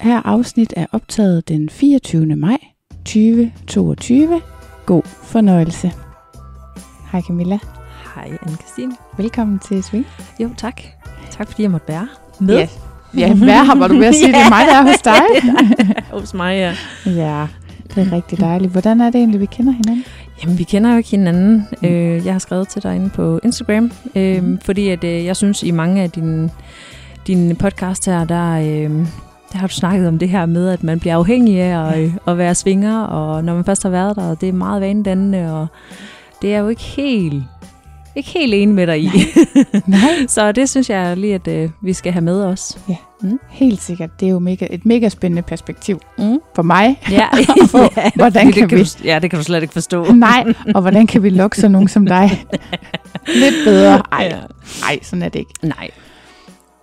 her afsnit er optaget den 24. maj 2022. God fornøjelse. Hej Camilla. Hej Anne-Christine. Velkommen til Sving. Jo, tak. Tak fordi jeg måtte være med. Ja, ja hvad har du ved at sige? Det er mig, der er hos dig. hos mig, ja. Ja, det er rigtig dejligt. Hvordan er det egentlig, vi kender hinanden? Jamen, vi kender jo ikke hinanden. Mm. Øh, jeg har skrevet til dig inde på Instagram, øh, mm. fordi at, øh, jeg synes, i mange af dine, dine podcasts her, der, øh, der har du snakket om det her med, at man bliver afhængig af at, ja. at være svinger, og når man først har været der, og det er meget vanedannende, og det er jo ikke helt ikke helt enig med dig i. Nej. Nej. så det synes jeg lige, at øh, vi skal have med os. Ja, mm. helt sikkert. Det er jo mega, et mega spændende perspektiv mm. for mig. Ja, for, ja hvordan det kan, kan vi... du, ja, det kan du slet ikke forstå. Nej, og hvordan kan vi lokke sådan nogen som dig lidt bedre? Ej, ja. ej, sådan er det ikke. Nej.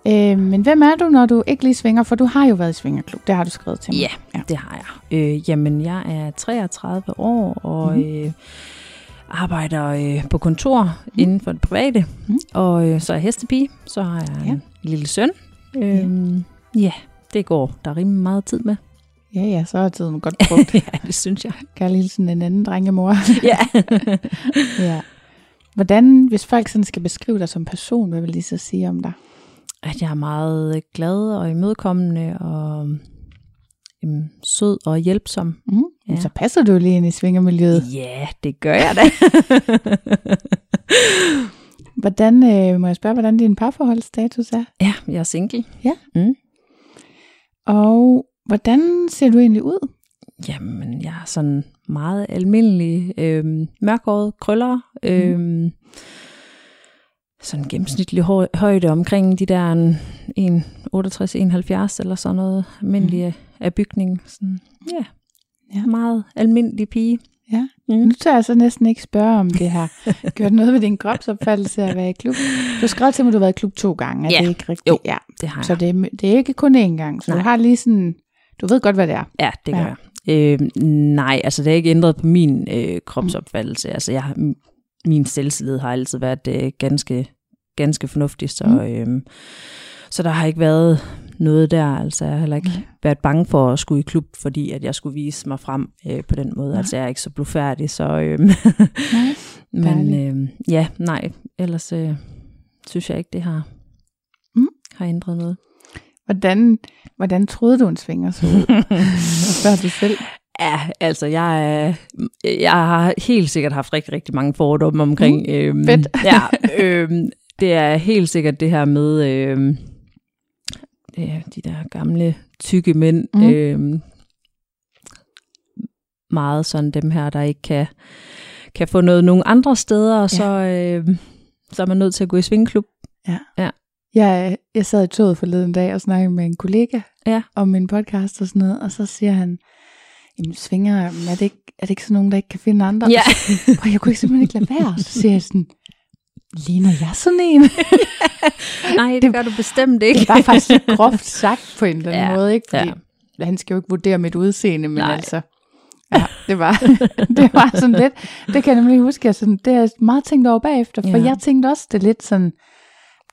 Øh, men hvem er du, når du ikke lige svinger? For du har jo været i svingerklub, det har du skrevet til mig. Ja, ja. det har jeg. Øh, jamen, jeg er 33 år, og... Mm. Øh, arbejder øh, på kontor mm. inden for det private, mm. og øh, så er jeg hestepige, så har jeg ja. en lille søn. Øhm, ja. ja, det går der er rimelig meget tid med. Ja, ja, så er tiden godt brugt. ja, det synes jeg. Kan lige sådan en anden drengemor. ja. ja. Hvordan, hvis folk sådan skal beskrive dig som person, hvad vil de så sige om dig? At jeg er meget glad og imødekommende og øhm, sød og hjælpsom. Mm. Ja. Så passer du lige ind i svingermiljøet. Ja, det gør jeg da. hvordan, øh, må jeg spørge, hvordan din parforholdsstatus er? Ja, jeg er single. Ja. Mm. Og hvordan ser du egentlig ud? Jamen, jeg er sådan meget almindelig, øh, mørkhåret, krøller, øh, mm. Sådan gennemsnitlig højde omkring de der 1,68-71 eller sådan noget, almindelige mm. af bygningen. Sådan, ja, Ja. Meget almindelig pige. Ja. Mm. Nu tør jeg så næsten ikke spørge, om det har gjort noget ved din kropsopfattelse at være i klub. Du har skrevet til mig, at du har været i klub to gange. Er ja. det ikke rigtigt? Jo, ja. det har jeg. Så det er, det er ikke kun én gang. Så nej. du har lige sådan, du ved godt, hvad det er. Ja, det gør ja. jeg. Øh, nej, altså det er ikke ændret på min øh, kropsopfattelse. Altså jeg har, min selvtillid har altid været øh, ganske, ganske fornuftig, så, mm. øh, så der har ikke været noget der. Altså jeg har heller ikke mm. været bange for at skulle i klub, fordi at jeg skulle vise mig frem øh, på den måde. Ja. Altså jeg er ikke så blufærdig, så... Øh, nej, men øh, ja, nej, ellers øh, synes jeg ikke, det har, mm. har ændret noget. Hvordan, hvordan troede du en svinger så ud? Du selv? Ja, altså jeg, jeg har helt sikkert haft rigtig, rigtig mange fordomme omkring... Mm, øhm, fedt. ja, øhm, det er helt sikkert det her med... Øhm, øh, de der gamle, tykke mænd. Mm. Øh, meget sådan dem her, der ikke kan, kan få noget nogle andre steder, og ja. så, øh, så er man nødt til at gå i svingklub. Ja. ja. Jeg, jeg sad i toget forleden dag og snakkede med en kollega ja. om min podcast og sådan noget, og så siger han, jamen svinger, er det, ikke, er det ikke sådan nogen, der ikke kan finde andre? Ja. Og, jeg kunne simpelthen ikke lade være, så siger jeg sådan, ligner jeg sådan en? Nej, det, det gør du bestemt ikke. det var faktisk groft sagt på en eller anden ja, måde, ikke? Fordi ja. han skal jo ikke vurdere mit udseende, men Nej. altså, Ja, det var, det var sådan lidt, det kan jeg nemlig huske, jeg sådan, det har jeg meget tænkt over bagefter, for Ja. jeg tænkte også, det lidt sådan,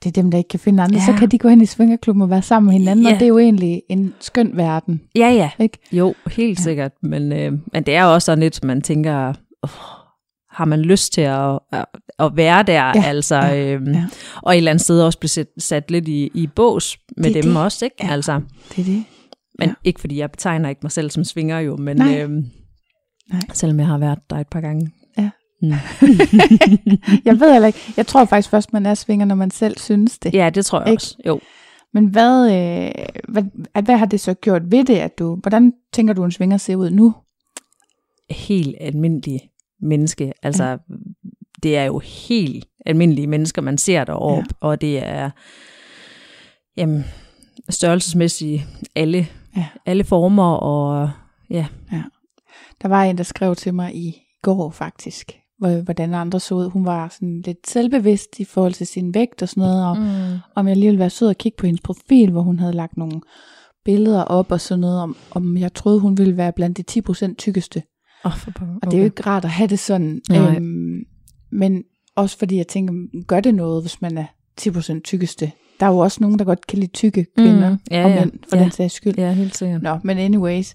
det er dem, der ikke kan finde andre, Ja. så kan de gå hen i svingerklubben og være sammen med hinanden, Ja. og det er jo egentlig en skøn verden, Ja, ja. ikke? Jo, helt Ja. sikkert. Men, øh, men det er jo også sådan lidt, man tænker, oh, har man lyst til at, at, at være der? Ja, altså, ja, øhm, ja. Og et eller andet sted også blive sat, sat lidt i, i bås med Det dem det. også, ikke? Ja. Altså, Det er det. men Ja. ikke fordi jeg betegner ikke mig selv som svinger jo, men Nej. øhm, Nej. selvom jeg har været der et par gange. Ja. Mm. Jeg ved heller ikke, jeg tror faktisk først, man er svinger, når man selv synes det. Ja, det tror jeg Ikke? også. Jo. Men hvad, øh, hvad, at- hvad har det så gjort ved det, at du, hvordan tænker du, en svinger ser ud nu? helt almindelig menneske. Altså, ja. det er jo helt almindelige mennesker, man ser deroppe, ja. og det er jamen, størrelsesmæssigt alle, Ja. alle former, og ja, Der var en, der skrev til mig i går faktisk, hvordan andre så ud. Hun var sådan lidt selvbevidst i forhold til sin vægt og sådan noget, og mm. om jeg lige ville være sød og kigge på hendes profil, hvor hun havde lagt nogle billeder op og sådan noget, om, om jeg troede, hun ville være blandt de 10% tykkeste. oh, for pokker. Og det er jo ikke rart at have det sådan. Nej. Øhm, men også fordi jeg tænker, gør det noget, hvis man er 10% tykkeste? Der er jo også nogen, der godt kan lide tykke kvinder Mm, ja, og mænd, for ja. den sags skyld. Ja, helt sikkert. Nå, men anyways.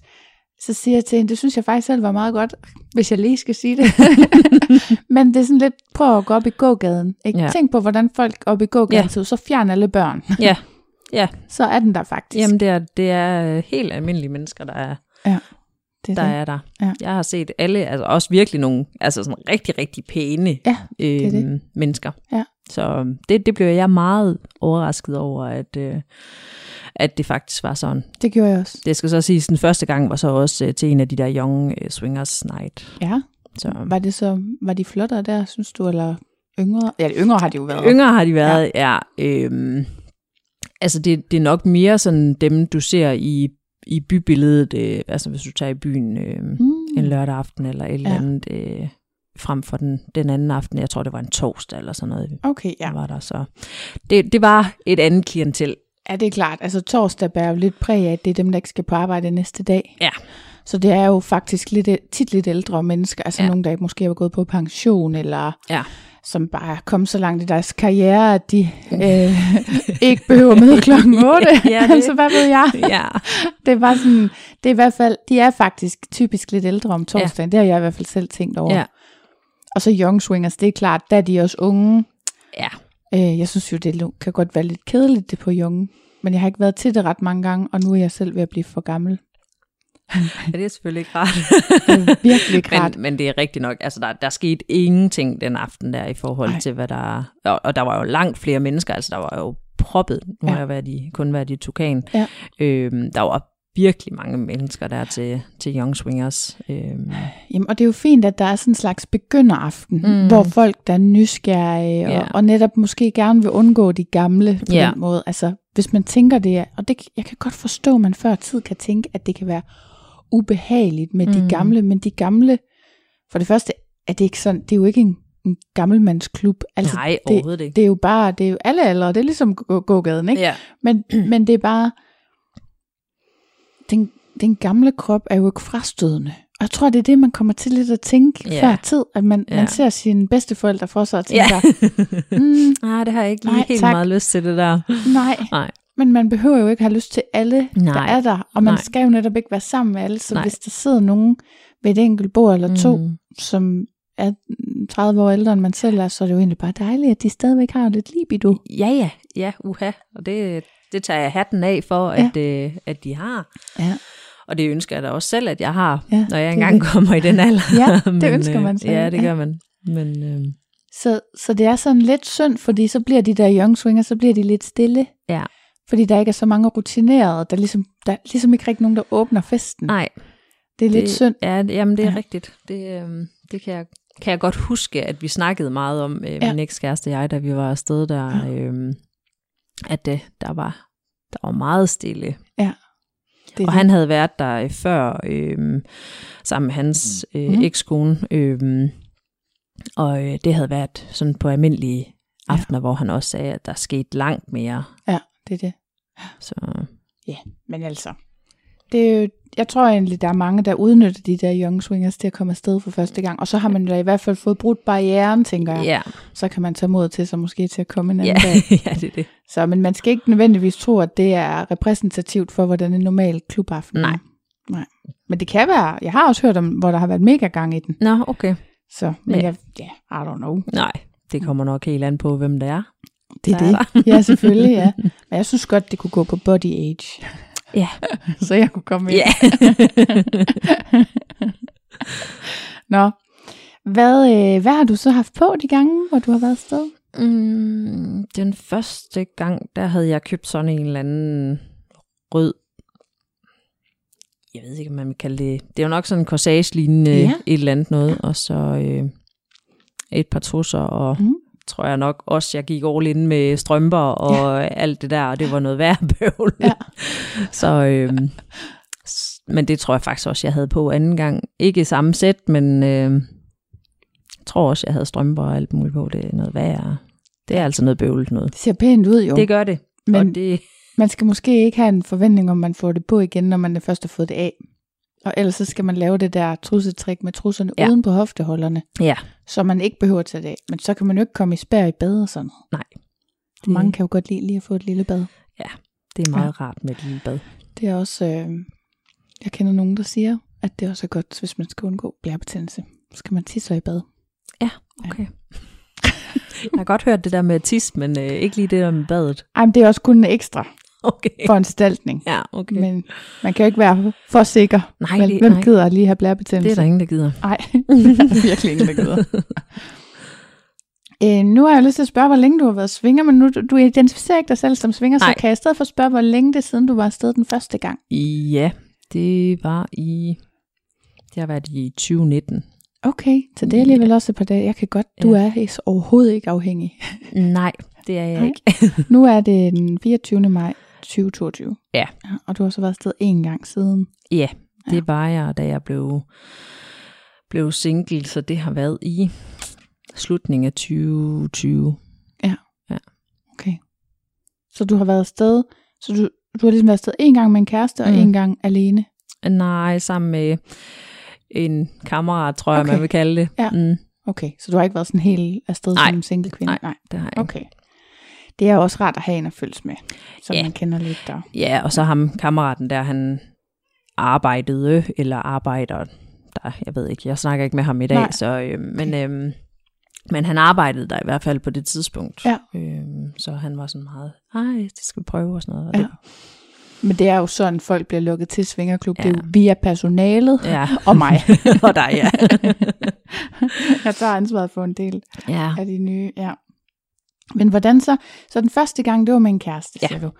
Så siger jeg til hende, det synes jeg faktisk selv var meget godt, hvis jeg lige skal sige det. men det er sådan lidt, prøv at gå op i gågaden. Ikke? Ja. Ja. Tænk på, hvordan folk op i gågaden Ja. ser så fjern alle børn. Ja, ja. så er den der faktisk. Jamen, det er, det er øh, helt almindelige mennesker, der er det der. det. Er der. Ja. Jeg har set alle, altså også virkelig nogle, altså sådan rigtig, rigtig pæne Ja, øh, er det. mennesker. Ja. Så det, det blev jeg meget overrasket over, at, øh, at det faktisk var sådan. det gjorde jeg også. Det skal så siges, den første gang var så også øh, til en af de der Young øh, Swingers Night. Ja, Så var det så, var de flottere der, synes du, eller yngre? Ja, yngre har de jo været. yngre har de været, ja. ja øhm, altså det, det er nok mere sådan dem, du ser i, i bybilledet, øh, altså hvis du tager i byen øh, Mm. en lørdag aften eller et eller Ja. andet, øh, frem for den, den anden aften, jeg tror det var en torsdag eller sådan noget, Okay, ja. ja. var der så. Det, det var et andet klientel. Ja, det er klart. Altså torsdag bærer jo lidt præg af, at det er dem, der ikke skal på arbejde næste dag. Ja. Så det er jo faktisk lidt, tit lidt ældre mennesker, altså Ja. nogen, der måske er gået på pension, eller Ja. som bare er kommet så langt i deres karriere, at de øh, ikke behøver møde klokken 8. Ja, det- altså, hvad ved jeg? ja. Det var sådan, det er i hvert fald, de er faktisk typisk lidt ældre om torsdagen. Ja. Det har jeg i hvert fald selv tænkt over. Ja. Og så Young Swingers, det er klart, der er de også unge. Ja. Øh, jeg synes jo, det kan godt være lidt kedeligt, det på Young. Men jeg har ikke været til det ret mange gange, og nu er jeg selv ved at blive for gammel. ja, det er selvfølgelig ikke rart. Det er virkelig ikke rart. men, men det er rigtigt nok. Altså, der, der skete ingenting den aften der i forhold. Ej. til, hvad der... Og, og der var jo langt flere mennesker. Altså, der var jo proppet. Nu har Ja. jeg været i, kun været i Tukan. Ja. Øhm, der var virkelig mange mennesker der til, til Young Swingers. Øhm, Jamen, og det er jo fint, at der er sådan en slags begynderaften, Mm. hvor folk, der er nysgerrige, og, Ja. og netop måske gerne vil undgå de gamle på Ja. den måde. Altså, hvis man tænker det, og det, jeg kan godt forstå, at man før tid kan tænke, at det kan være ubehageligt med mm. de gamle, men de gamle, for det første, er det ikke sådan, det er jo ikke en, en gammelmandsklub. Altså, nej, det, overhovedet ikke. det er jo bare, det er jo alle aldre, det er ligesom gå- gågaden, ikke? Ja. Men, men det er bare, den, den gamle krop er jo ikke frastødende. Og jeg tror, det er det, man kommer til lidt at tænke Ja. før tid, at man, Ja. man ser sine bedsteforældre for sig og Ja. tænker, mm, Nej, det har jeg ikke lige Nej, helt tak. meget lyst til det der. nej, Nej. men man behøver jo ikke have lyst til alle, Nej. der er der, og man Nej. skal jo netop ikke være sammen med alle, så Nej. hvis der sidder nogen ved et enkelt bord eller to, Mm. som er 30 år ældre end man selv er, så er det jo egentlig bare dejligt, at de stadigvæk har lidt libido. Ja, ja, ja, uha. Og det, det tager jeg hatten af for, at, øh, at de har. Ja. Og det ønsker jeg da også selv, at jeg har, Ja, når jeg engang det. kommer i den alder. Ja, det ønsker man selv, Ja, det ja. gør man. Men øh, Så, så det er sådan lidt synd, fordi så bliver de der young swinger, så bliver de lidt stille. Ja. Fordi der ikke er så mange rutinerede, der ligesom, der er ligesom ikke rigtig nogen, der åbner festen. nej. det er lidt det, synd. Ja, jamen det er Ja. rigtigt. Det, øh, det kan jeg, kan jeg godt huske, at vi snakkede meget om, øh, Ja. min ekskæreste og jeg, da vi var afsted der, øh, at øh, der, var, der var meget stille. Det er Og han havde været der øh, før, øh, sammen med hans øh, Mhm. ekskone. Øh, og øh, det havde været sådan på almindelige aftener, ja. hvor han også sagde, at der skete langt mere. Ja, det er det. Så Ja, men altså, det jo, jeg tror egentlig, der er mange, der udnytter de der young swingers til at komme afsted for første gang. Og så har man da i hvert fald fået brudt barrieren, tænker jeg. Ja, Så kan man tage mod til sig måske til at komme en anden ja, dag. ja det er det. Så, men man skal ikke nødvendigvis tro, at det er repræsentativt for, hvordan en normal klubaften. Nej. Nej. Men det kan være. Jeg har også hørt om, hvor der har været mega gang i den. Nå, okay. Så, men Ja. jeg, ja, I don't know. Nej, det kommer nok helt an på, hvem det er. Det er Der er det. Ja, selvfølgelig, ja. Men jeg synes godt, det kunne gå på body age. Ja. Så jeg kunne komme ind. Ja. Nå. Hvad, øh, hvad har du så haft på de gange, hvor du har været afsted? mm, den første gang, der havde jeg købt sådan en eller anden rød jeg ved ikke, om man vil kalde det, det er jo nok sådan en corsage-lignende Ja. ja. et eller andet noget, og så øh, et par trusser, og Mm. Tror jeg nok også, jeg gik all in med strømper og ja. alt det der, og det var noget værre bøvl. Ja. så, øh, s- men det tror jeg faktisk også, jeg havde på anden gang. Ikke i samme sæt, men øh, jeg tror også, jeg havde strømper og alt muligt på. Det er noget værre. Det er altså noget bøvlet noget. Det ser pænt ud jo. Det gør det. Men- og det, Man skal måske ikke have en forventning om, man får det på igen, når man først har fået det af. Og ellers så skal man lave det der trussetrik med trusserne ja. Ja. uden på hofteholderne, ja, så man ikke behøver at tage det af. Men så kan man jo ikke komme i spær i bad og sådan noget. nej. Det... Mange kan jo godt lide lige at få et lille bad. Det er meget ja. rart med et lille bad. Det er også, øh, jeg kender nogen, der siger, at det også er godt, hvis man skal undgå blærebetændelse. Så skal man tisse i bad. Okay. jeg har godt hørt det der med tis, men øh, ikke lige det der med badet. Ej, men det er også kun en ekstra Okay. foranstaltning. Ja, okay. Men man kan jo ikke være for sikker. Nej, det- Hvem nej. gider lige have blærebetændelse? det er der ingen, der gider. Nej, det er virkelig ingen, der gider. Øh, nu har jeg lyst til at spørge, hvor længe du har været svinger, men nu du, identificerer ikke dig selv som svinger, så Nej. kan jeg i stedet for spørge, hvor længe det er siden, du var afsted den første gang? Ja, det var i... Det har været i 2019. Okay, så det er alligevel også et par dage. Jeg kan godt, du Ja. er overhovedet ikke afhængig. Nej, det er jeg Nej. ikke. Nu er det den 24. maj 2022. Ja. Og du har så været afsted en gang siden. Ja, det var jeg, da jeg blev, blev single, så det har været i slutningen af 2020. Okay. Så du har været afsted, så du, du har ligesom været afsted en gang med en kæreste, og Mm. en gang alene. Nej, sammen med en kammerat, tror jeg, Okay. man vil kalde det. Ja. Mm, Okay, så du har ikke været sådan helt afsted Nej. som single kvinde? Nej. Nej. det har jeg ikke. Okay. Det er også rart at have en at følges med, som Ja. man kender lidt der. Ja, og så ham kammeraten der, han arbejdede, eller arbejder, der, jeg ved ikke, jeg snakker ikke med ham i dag, Nej. så, øh, men, øh, men han arbejdede der i hvert fald på det tidspunkt. Ja. Øh, så han var sådan meget, ej, det skal vi prøve og sådan noget. Og Ja. det, Men det er jo sådan, folk bliver lukket til Svingerklub. Ja. Det er jo via personalet ja. og mig. og dig, ja. jeg tager ansvaret for en del ja. af de nye, ja. Men hvordan så? Så den første gang, det var med en kæreste, Ja. siger du.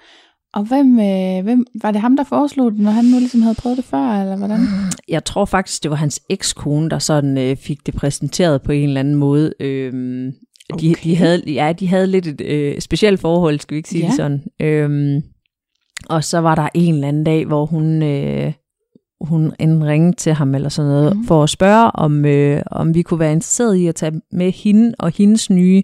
Og hvem, øh, hvem, var det ham, der foreslog det, når han nu ligesom havde prøvet det før, eller hvordan? Jeg tror faktisk, det var hans ekskone, der sådan øh, fik det præsenteret på en eller anden måde. De, Okay. de, havde, ja, de havde lidt et øh, specielt forhold, skal vi ikke sige Ja. det sådan. Øhm, og så var der en eller anden dag, hvor hun, øh, hun enten ringede til ham eller sådan noget, mm. for at spørge, om, øh, om vi kunne være interesseret i at tage med hende og hendes nye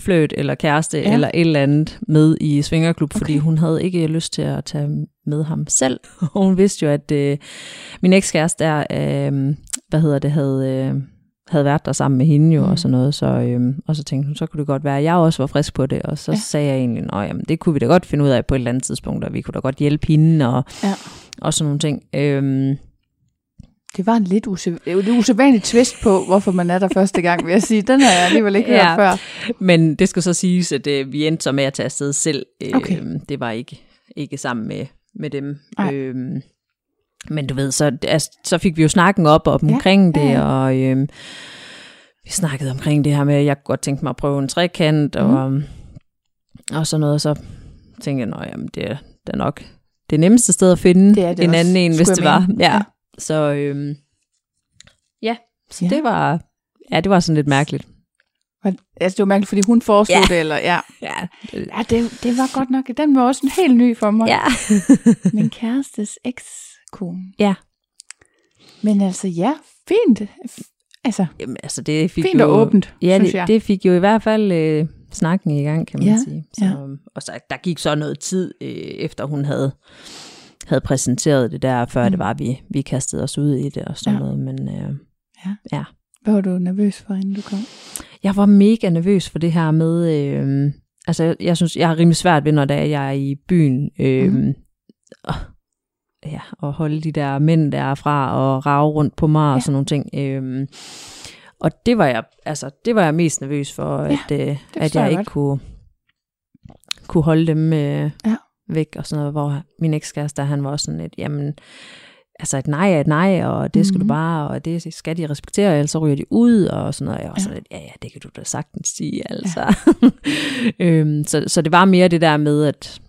fløjt eller kæreste Ja. eller et eller andet med i Svingerklub, okay. fordi hun havde ikke lyst til at tage med ham selv. Og hun vidste jo, at øh, min ekskæreste der, øh, hvad hedder det, havde, øh, havde været der sammen med hende jo, Mm. og sådan noget, så, øh, og så tænkte hun, så kunne det godt være, at jeg også var frisk på det, og så Ja. sagde jeg egentlig, at jamen, det kunne vi da godt finde ud af på et eller andet tidspunkt, og vi kunne da godt hjælpe hende, og, Ja. og sådan nogle ting. Øhm, Det var en lidt usæ- det var et usædvanligt twist på, hvorfor man er der første gang, vil jeg sige. Den har jeg alligevel ikke hørt Ja. før. Men det skal så siges, at øh, vi endte så med at tage afsted selv. Øh, Okay. Det var ikke, ikke sammen med, med dem. Øhm, men du ved, så, altså, så fik vi jo snakken op, op Ja, omkring det, ja. og øhm, vi snakkede omkring det her med, at jeg kunne godt tænke mig at prøve en trekant, Mhm. og, og sådan noget, så tænkte jeg, at det, er, er nok det nemmeste sted at finde Det er det en også, anden en, hvis det var. Ja. Ja. Så ja, ja, så Ja. det var, ja, det var sådan lidt mærkeligt. Altså, det var mærkeligt, fordi hun foreslog Ja. det, eller ja. Ja, Ja, det, det var godt nok, den var også en helt ny for mig. ja. Min kærestes ekskone. Ja. Men altså, ja, fint. Altså, Jamen, altså det fik fint jo, og åbent, Ja, synes det, jeg. det fik jo i hvert fald øh, snakken i gang, kan man Ja, sige. Så, ja. Og så der gik så noget tid, øh, efter hun havde, havde præsenteret det der, før Mm. det var, vi, vi kastede os ud i det og sådan Ja. ja. noget. Men øh, Hvad var du nervøs for, inden du kom? jeg var mega nervøs for det her med, øh, altså jeg, jeg synes, jeg har rimelig svært ved, når det er, jeg er i byen, øh, mm. og, ja, og holde de der mænd derfra og rave rundt på mig og Ja. sådan nogle ting. Øh, og det var jeg, altså det var jeg mest nervøs for, Ja, at, øh, at jeg jeg ikke kunne, kunne holde dem øh, Ja. Væk og sådan noget, hvor min ekskæreste, han var også sådan lidt, jamen, altså et nej er et nej, og det skal Mhm. du bare, og det skal de respektere, ellers så ryger de ud, og sådan noget. Jeg var Ja. sådan lidt, ja, ja, det kan du da sagtens sige, altså. øhm, så, så det var mere det der med, at,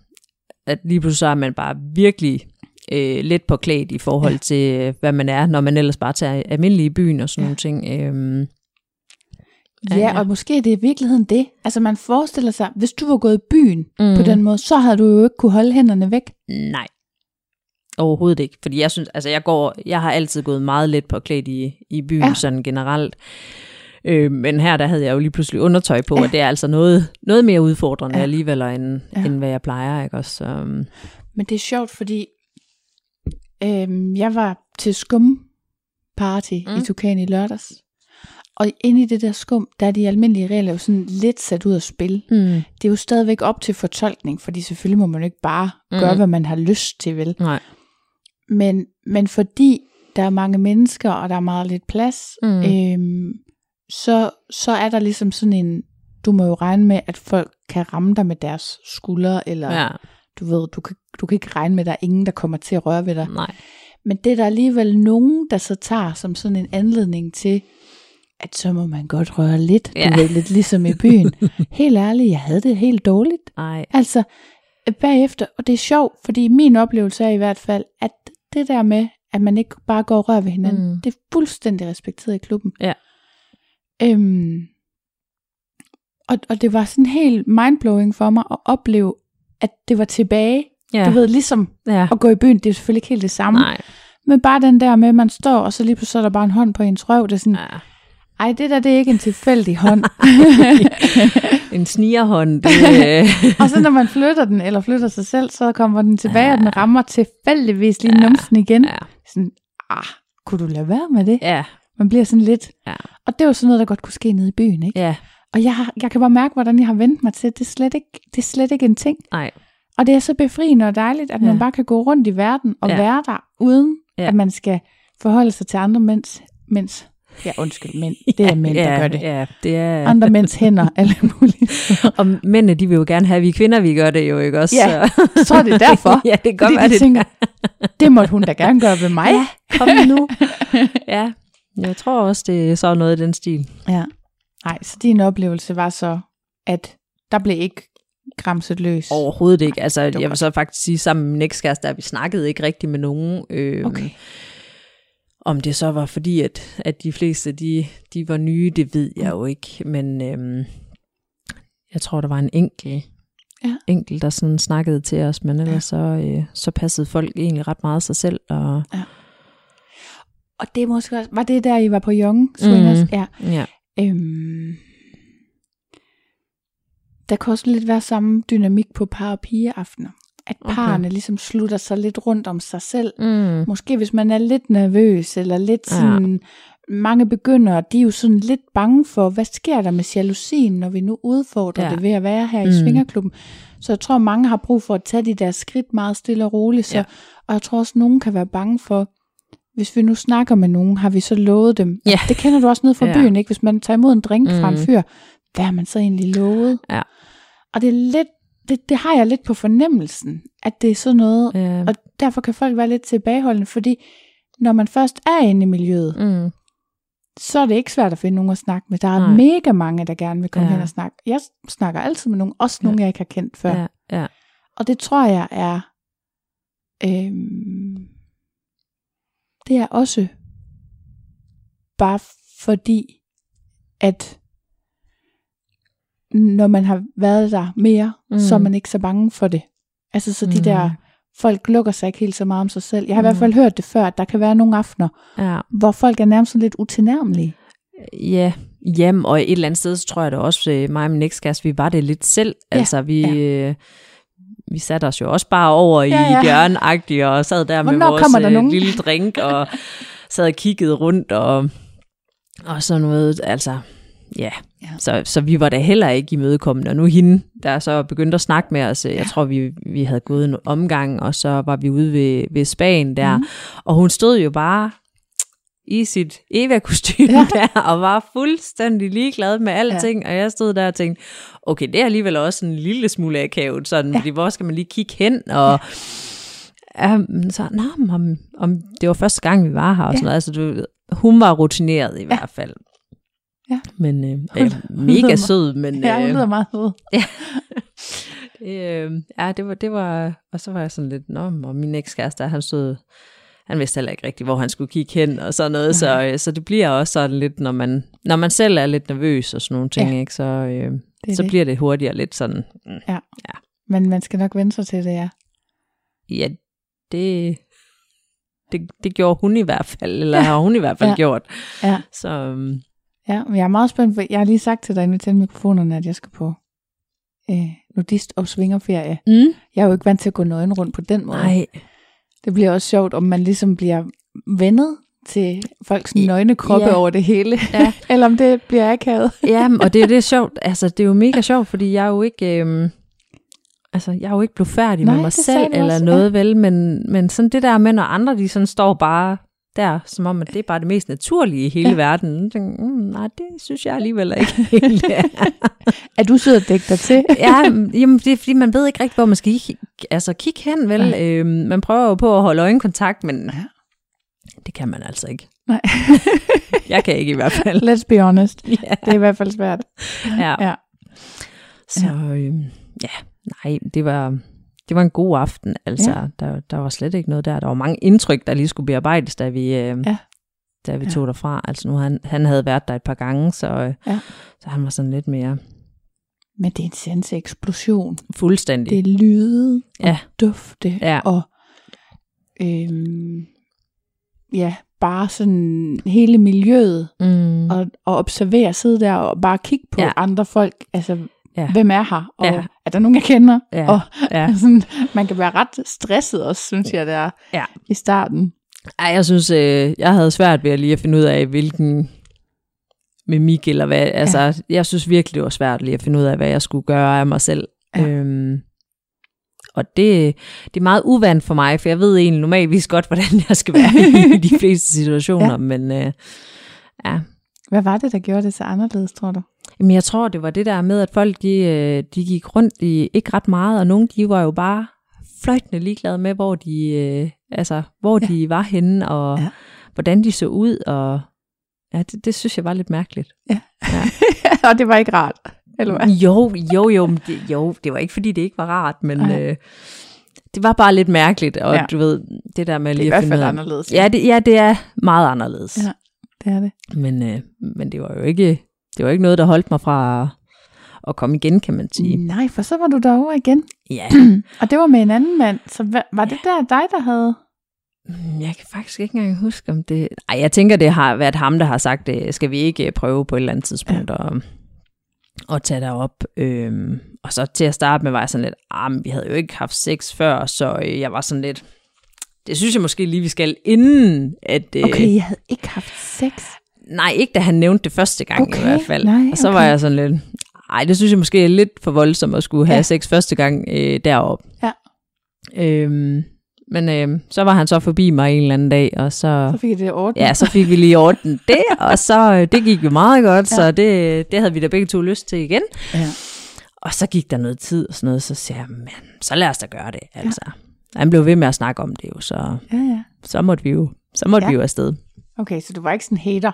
at lige pludselig så er man bare virkelig øh, let påklædt i forhold Ja. ja. til, øh, hvad man er, når man ellers bare tager almindelig i byen og sådan Ja. nogle ting. Øhm, Ja, og måske er det i virkeligheden det. Altså man forestiller sig, hvis du var gået i byen mm. på den måde, så havde du jo ikke kunne holde hænderne væk. Nej. Overhovedet ikke. Fordi jeg synes, altså jeg går, jeg har altid gået meget let på klædt i, i byen Ja. sådan generelt. Øh, men her der havde jeg jo lige pludselig undertøj på, Ja. og det er altså noget, noget mere udfordrende Ja. alligevel, end, Ja. end hvad jeg plejer. Ikke? Også, så, um, Men det er sjovt, fordi øhm, jeg var til skum party mm. i. Tukan i lørdags. Og inde i det der skum, der er de almindelige regler jo sådan lidt sat ud af spil. mm. Det er jo stadigvæk op til fortolkning, fordi selvfølgelig må man jo ikke bare mm. gøre, hvad man har lyst til, vel? Nej. Men, men fordi der er mange mennesker, og der er meget lidt plads. Mm. øhm, så, så er der ligesom sådan en, du må jo regne med, at folk kan ramme dig med deres skuldre, eller Ja, du ved, du kan, du kan ikke regne med, at der er ingen, der kommer til at røre ved dig. nej. Men det er der alligevel nogen, der så tager som sådan en anledning til, at så må man godt røre lidt, ja. Du ved, lidt ligesom i byen. helt ærligt, jeg havde det helt dårligt. Nej. Altså, bagefter, og det er sjovt, fordi min oplevelse er i hvert fald, at det der med, at man ikke bare går og rører ved hinanden, mm. Det er fuldstændig respekteret i klubben. Ja. Øhm, og, og det var sådan helt mindblowing for mig at opleve, at det var tilbage. Ja. Du ved, ligesom ja. at gå i byen, det er selvfølgelig ikke helt det samme. Nej. Men bare den der med, at man står, og så lige pludselig er der bare en hånd på ens røv. Det er sådan, Ja. Ej, det der, det er ikke en tilfældig hånd. En snigerhånd, det, og så når man flytter den, eller flytter sig selv, så kommer den tilbage, ja. og den rammer tilfældigvis lige Ja. numsen igen. ja. Sådan, ah, kunne du lade være med det? Ja. Man bliver sådan lidt... Ja. Og det er jo sådan noget, der godt kunne ske nede i byen, ikke? Ja. Og jeg, har, jeg kan bare mærke, hvordan jeg har vendt mig til, det er slet ikke, det er slet ikke en ting. Nej. Og det er så befriende og dejligt, at ja. man bare kan gå rundt i verden og ja. Være der, uden ja. At man skal forholde sig til andre mænds, mænds ja undskyld, mænd, det er mænd, ja, der gør det. Ja, det er... Andre mænds hænder, alle mulige. Og mændene, de vil jo gerne have, at vi kvinder, vi gør det jo, ikke også? Ja, Så- så er det derfor. ja, det kan godt være, de det tænker, det måtte hun da gerne gøre ved mig. Ja, kom nu. ja, jeg tror også, det er så noget i den stil. ja. Nej, så din oplevelse var så, at der blev ikke græmset løs. Overhovedet ikke. Altså, jeg vil så faktisk sige, sammen med min ekskæreste, der vi snakkede ikke rigtig med nogen. Øh, Okay. Om det så var fordi, at, at de fleste, de, de var nye, det ved jeg jo ikke. Men øhm, jeg tror, der var en enkelt, Ja. enkelt der sådan snakkede til os, men ellers så, øh, så passede folk egentlig ret meget sig selv. Og, Og det måske også, var det der, I var på Young Swingers? Mhm. Ja. ja. Øhm, der kan også lidt være samme dynamik på par- og pigeaftener. At Okay. parerne ligesom slutter sig lidt rundt om sig selv. Mm. Måske hvis man er lidt nervøs, eller lidt Ja. sådan... Mange begyndere, de er jo sådan lidt bange for, hvad sker der med jalousien, når vi nu udfordrer ja. Ja. det ved at være her i Mm. Svingerklubben. Så jeg tror, mange har brug for at tage de der skridt meget stille og roligt. Så, Ja. Og jeg tror også, nogen kan være bange for, hvis vi nu snakker med nogen, har vi så lovet dem. Ja. Det kender du også ned fra Ja. byen, ikke? Hvis man tager imod en drink fra en Mm. fyr, hvad har man så egentlig lovet? Ja. Og det er lidt, det, det har jeg lidt på fornemmelsen, at det er sådan noget, Ja. og derfor kan folk være lidt tilbageholdende, fordi når man først er inde i miljøet, Mm. så er det ikke svært at finde nogen at snakke med. Der er Nej. mega mange, der gerne vil komme Ja. hen og snakke. Jeg snakker altid med nogen, også nogen, jeg ikke har kendt før. Ja, ja. Og det tror jeg er, øhm, det er også bare fordi, at når man har været der mere, mm. så er Mm. man ikke så bange for det. Altså så de Mm. der, folk lukker sig ikke helt så meget om sig selv. Jeg har i hvert Mm. fald hørt det før, at der kan være nogle aftener, ja. hvor folk er nærmest sådan lidt utilnærmelige. Ja, jamen, og et eller andet sted, så tror jeg da også, øh, mig og min ekskæreste, vi var det lidt selv. Ja, Altså, vi, ja. øh, vi satte os jo også bare over i Ja, ja. hjørnagtigt og sad der med Hvornår vores kommer der øh, nogen? lille drink og sad og kiggede rundt og, og sådan noget. Altså, ja. Ja. Så, så vi var da heller ikke imødekommende. Og nu hende, der så begyndte at snakke med os, ja. jeg tror, vi, vi havde gået en omgang, og så var vi ude ved, ved Spanien der. Mm. Og hun stod jo bare i sit Eva-kostyme Ja. ja. der, og var fuldstændig ligeglad med alting, ja. og jeg stod der og tænkte, okay, det er alligevel også en lille smule akavet, sådan, ja. fordi hvor skal man lige kigge hen, og ja. um, så, nå, om, om det var første gang, vi var her, og Ja. sådan noget, altså, du, hun var rutineret i ja. hvert fald. Ja. Men øh, Hun- øh, hun mega lyder- sød, men Ja, hun øh, lyder meget sød. det, øh, ja, det var, det var, og så var jeg sådan lidt, nå, og min ekskæreste, han stod, han vidste heller ikke rigtigt, hvor han skulle kigge hen og sådan noget, så, øh, så det bliver også sådan lidt, når man, når man selv er lidt nervøs og sådan nogle ting, Ja. ja. ikke, så, øh, så det. bliver det hurtigere lidt sådan, mm, Men man skal nok vende sig til det, ja. ja, det, det, det gjorde hun i hvert fald, eller Ja. har hun i hvert fald Ja. ja. gjort. Ja. Så øhm, Ja, men jeg er meget spændt, for jeg har lige sagt til dig inde til mikrofonerne, at jeg skal på øh, nudist- og svingerferie. mm, Jeg er jo ikke vant til at gå nøgen rundt på den måde. nej, Det bliver også sjovt, om man ligesom bliver vendet til folks nøgne kroppe Ja. over det hele. Ja. Eller om det bliver akavet. Ja, og det er det er sjovt. Altså, det er jo mega sjovt, fordi jeg er jo ikke... Øhm, altså, jeg er jo ikke blevet færdig Nej, med mig selv eller også, noget, ja. vel? Men, men sådan det der med, når andre de sådan står bare der, som om, at det er bare det mest naturlige i hele Ja. ja. verden. Mm, nej, det synes jeg alligevel ikke helt er. Er du sød og dække dig til? ja, jamen, det er fordi, man ved ikke rigtig, hvor man skal kigge, altså, kigge hen, vel? Nej. Øhm, man prøver jo på at holde øjenkontakt, men Ja. det kan man altså ikke. Nej. jeg kan ikke i hvert fald. Let's be honest. Ja. Det er i hvert fald svært. Ja. Ja. Så øh, ja, nej, det var, det var en god aften. Altså, Ja. der, der var slet ikke noget der. Der var mange indtryk, der lige skulle bearbejdes, da vi, øh, Ja. da vi Ja. tog derfra. Altså nu, han, han havde været der et par gange, så, øh, Ja. så han var sådan lidt mere Men det er en sanseeksplosion. fuldstændig. Det er lyde og Ja. dufte Ja. og øhm, ja, bare sådan hele miljøet Mm. og, og observere, sidde der og bare kigge på. Ja. andre folk. Altså, ja. Hvem er her? Og Ja. er der nogen, jeg kender? Ja. Og ja. sådan, man kan være ret stresset også, synes jeg, der Ja. i starten. Ej, jeg synes, øh, jeg havde svært ved at lige at finde ud af, hvilken mimik eller hvad. Altså, ja. jeg synes virkelig, det var svært lige at finde ud af, hvad jeg skulle gøre af mig selv. Ja. Øhm, og det, det er meget uvandt for mig, for jeg ved egentlig normalvis godt, hvordan jeg skal være i de fleste situationer, ja. men øh, ja. Hvad var det, der gjorde det så anderledes, tror du? Jamen, jeg tror, det var det der med, at folk de, øh, de gik rundt i ikke ret meget, og nogle de var jo bare fløjtende ligeglade med, hvor de, øh, altså, hvor Ja. ja. de var henne, og Ja. ja. hvordan de så ud, og ja, det, det synes jeg var lidt mærkeligt. og det var ikke rart, eller hvad? Jo, jo, jo, men det, jo, det var ikke, fordi det ikke var rart, men Nej. øh, det var bare lidt mærkeligt, og Ja. ja. du ved, det der med Det er i lige hvert at finde fald anderledes. Ja, det, ja, det er meget anderledes. Ja. Det er det. Men, øh, men det var jo ikke, det var ikke noget, der holdt mig fra at, komme igen, kan man sige. Nej, for så var du derovre igen. Ja, Og det var med en anden mand. Så var det der dig, der havde... Mm, Jeg kan faktisk ikke engang huske, om det... Ej, jeg tænker, det har været ham, der har sagt, det skal vi ikke øh, prøve på et eller andet tidspunkt ja. at, at tage derop. Øhm, og så til at starte med var jeg sådan lidt, ah, men vi havde jo ikke haft sex før, så øh, jeg var sådan lidt... Det synes jeg måske lige, vi skal inden, at... Øh, Okay, jeg havde ikke haft sex. Nej, ikke da han nævnte det første gang Okay, i hvert fald. nej, og så okay. var jeg sådan lidt... Ej, det synes jeg måske er lidt for voldsomt at skulle have Ja. ja. sex første gang øh, deroppe. Ja. Øhm, men øh, så var han så forbi mig en eller anden dag, og så... Så fik jeg det ordnet. Ja, så fik vi lige ordnet det, og så øh, det gik jo meget godt, Ja. ja. så det, det havde vi da begge to lyst til igen. ja. Og så gik der noget tid og sådan noget, så siger jeg, men så lad os da gøre det, altså. Han blev ved med at snakke om det jo, så, ja, ja. så måtte vi jo, så måtte Ja. ja. vi jo afsted. Okay, så du var ikke sådan en hater.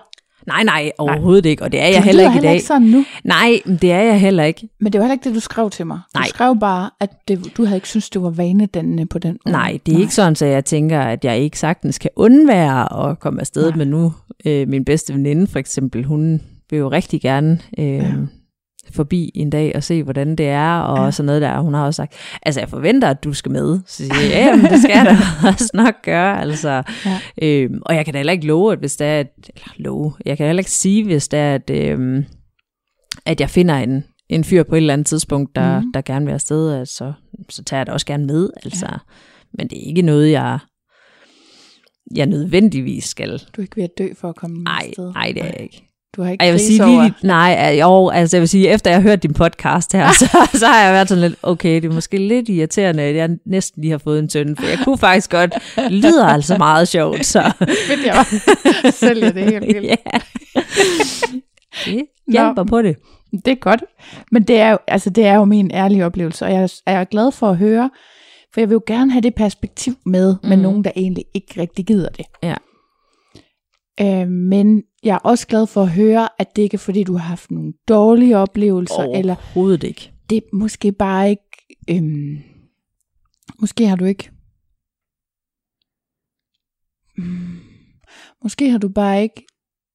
Nej, nej, overhovedet ikke, og det er jeg du heller ikke i dag. ikke sådan nu. Nej, det er jeg heller ikke. Men det var heller ikke det, du skrev til mig. Du Nej. skrev bare, at det, du havde ikke synes det var vanedannende på den måde. Nej, det er ikke sådan, at jeg tænker, at jeg ikke sagtens kan undvære at komme afsted. Nej. Men nu, øh, min bedste veninde for eksempel, hun vil jo rigtig gerne øh, Ja. Forbi en dag og se, hvordan det er, og Ja. sådan noget der. Hun har også sagt, altså jeg forventer, at du skal med. Så siger jeg, ja, men det skal jeg da også nok gøre. Altså, Ja. øh, og jeg kan da heller ikke love, at hvis det er, at, eller love, jeg kan heller ikke sige, hvis det er, at, øh, at jeg finder en, en fyr på et eller andet tidspunkt, der, mm. der gerne vil afsted, at så, så tager jeg det også gerne med. Altså. Ja. Men det er ikke noget, jeg, jeg nødvendigvis skal. Du er ikke ved at dø for at komme Nej, afsted. nej, det er jeg ikke. Du har ikke Ej, jeg vil sige over. lige, nej, jo, altså jeg vil sige, efter jeg har hørt din podcast her, så, så har jeg været sådan lidt, okay, det er måske lidt irriterende, at jeg næsten lige har fået en søn, for jeg kunne faktisk godt, lyder altså meget sjovt, så Fedt, jeg var. sælger det helt vildt. ja. Det hjælper på det. Det er godt. Men det er jo, altså, det er jo min ærlige oplevelse, og jeg er, glad for at høre, for jeg vil jo gerne have det perspektiv med, mm. med Mhm. nogen, der egentlig ikke rigtig gider det. Ja. Øh, men jeg er også glad for at høre, at det ikke er fordi, du har haft nogle dårlige oplevelser, eller Overhovedet ikke. det er måske bare ikke, øhm, måske har du ikke, mm, måske har du bare ikke,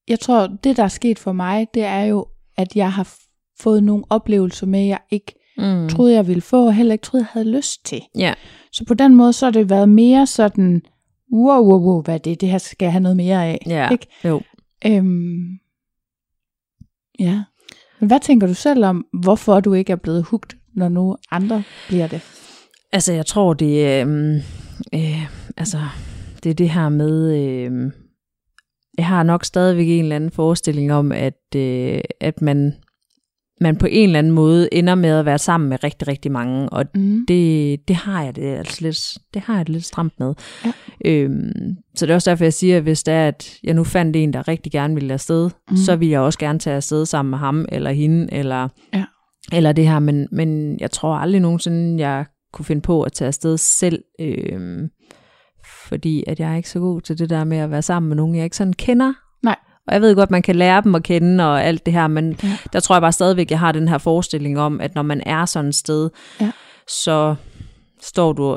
jeg tror, det der er sket for mig, det er jo, at jeg har fået nogle oplevelser med, jeg ikke Mm. troede, jeg ville få, og heller ikke troede, jeg havde lyst til. Ja. Så på den måde, så har det været mere sådan, wow, wow, wow, hvad er det, det her skal jeg have noget mere af. Ja, Ikke? jo. Øhm, ja. Men hvad tænker du selv om, hvorfor du ikke er blevet hugt, når nu andre bliver det? Altså, jeg tror, det er, øh, øh, altså, det er det her med, øh, jeg har nok stadigvæk en eller anden forestilling om, at, øh, at man, man på en eller anden måde ender med at være sammen med rigtig, rigtig mange, og Mm. det, det har jeg det altså lidt, det har jeg det lidt stramt med. Ja. Øhm, så det er også derfor, jeg siger, at hvis det er, at jeg nu fandt en, der rigtig gerne ville afsted, mm. så vil jeg også gerne tage afsted sammen med ham, eller hende, eller, Ja. eller det her, men, men jeg tror aldrig nogensinde, jeg kunne finde på at tage afsted selv, øhm, fordi at jeg er ikke så god til det der med at være sammen med nogen, jeg ikke sådan kender. Nej. Og jeg ved godt, man kan lære dem at kende og alt det her, men Ja. der tror jeg bare stadigvæk, jeg har den her forestilling om, at når man er sådan et sted, Ja. så står du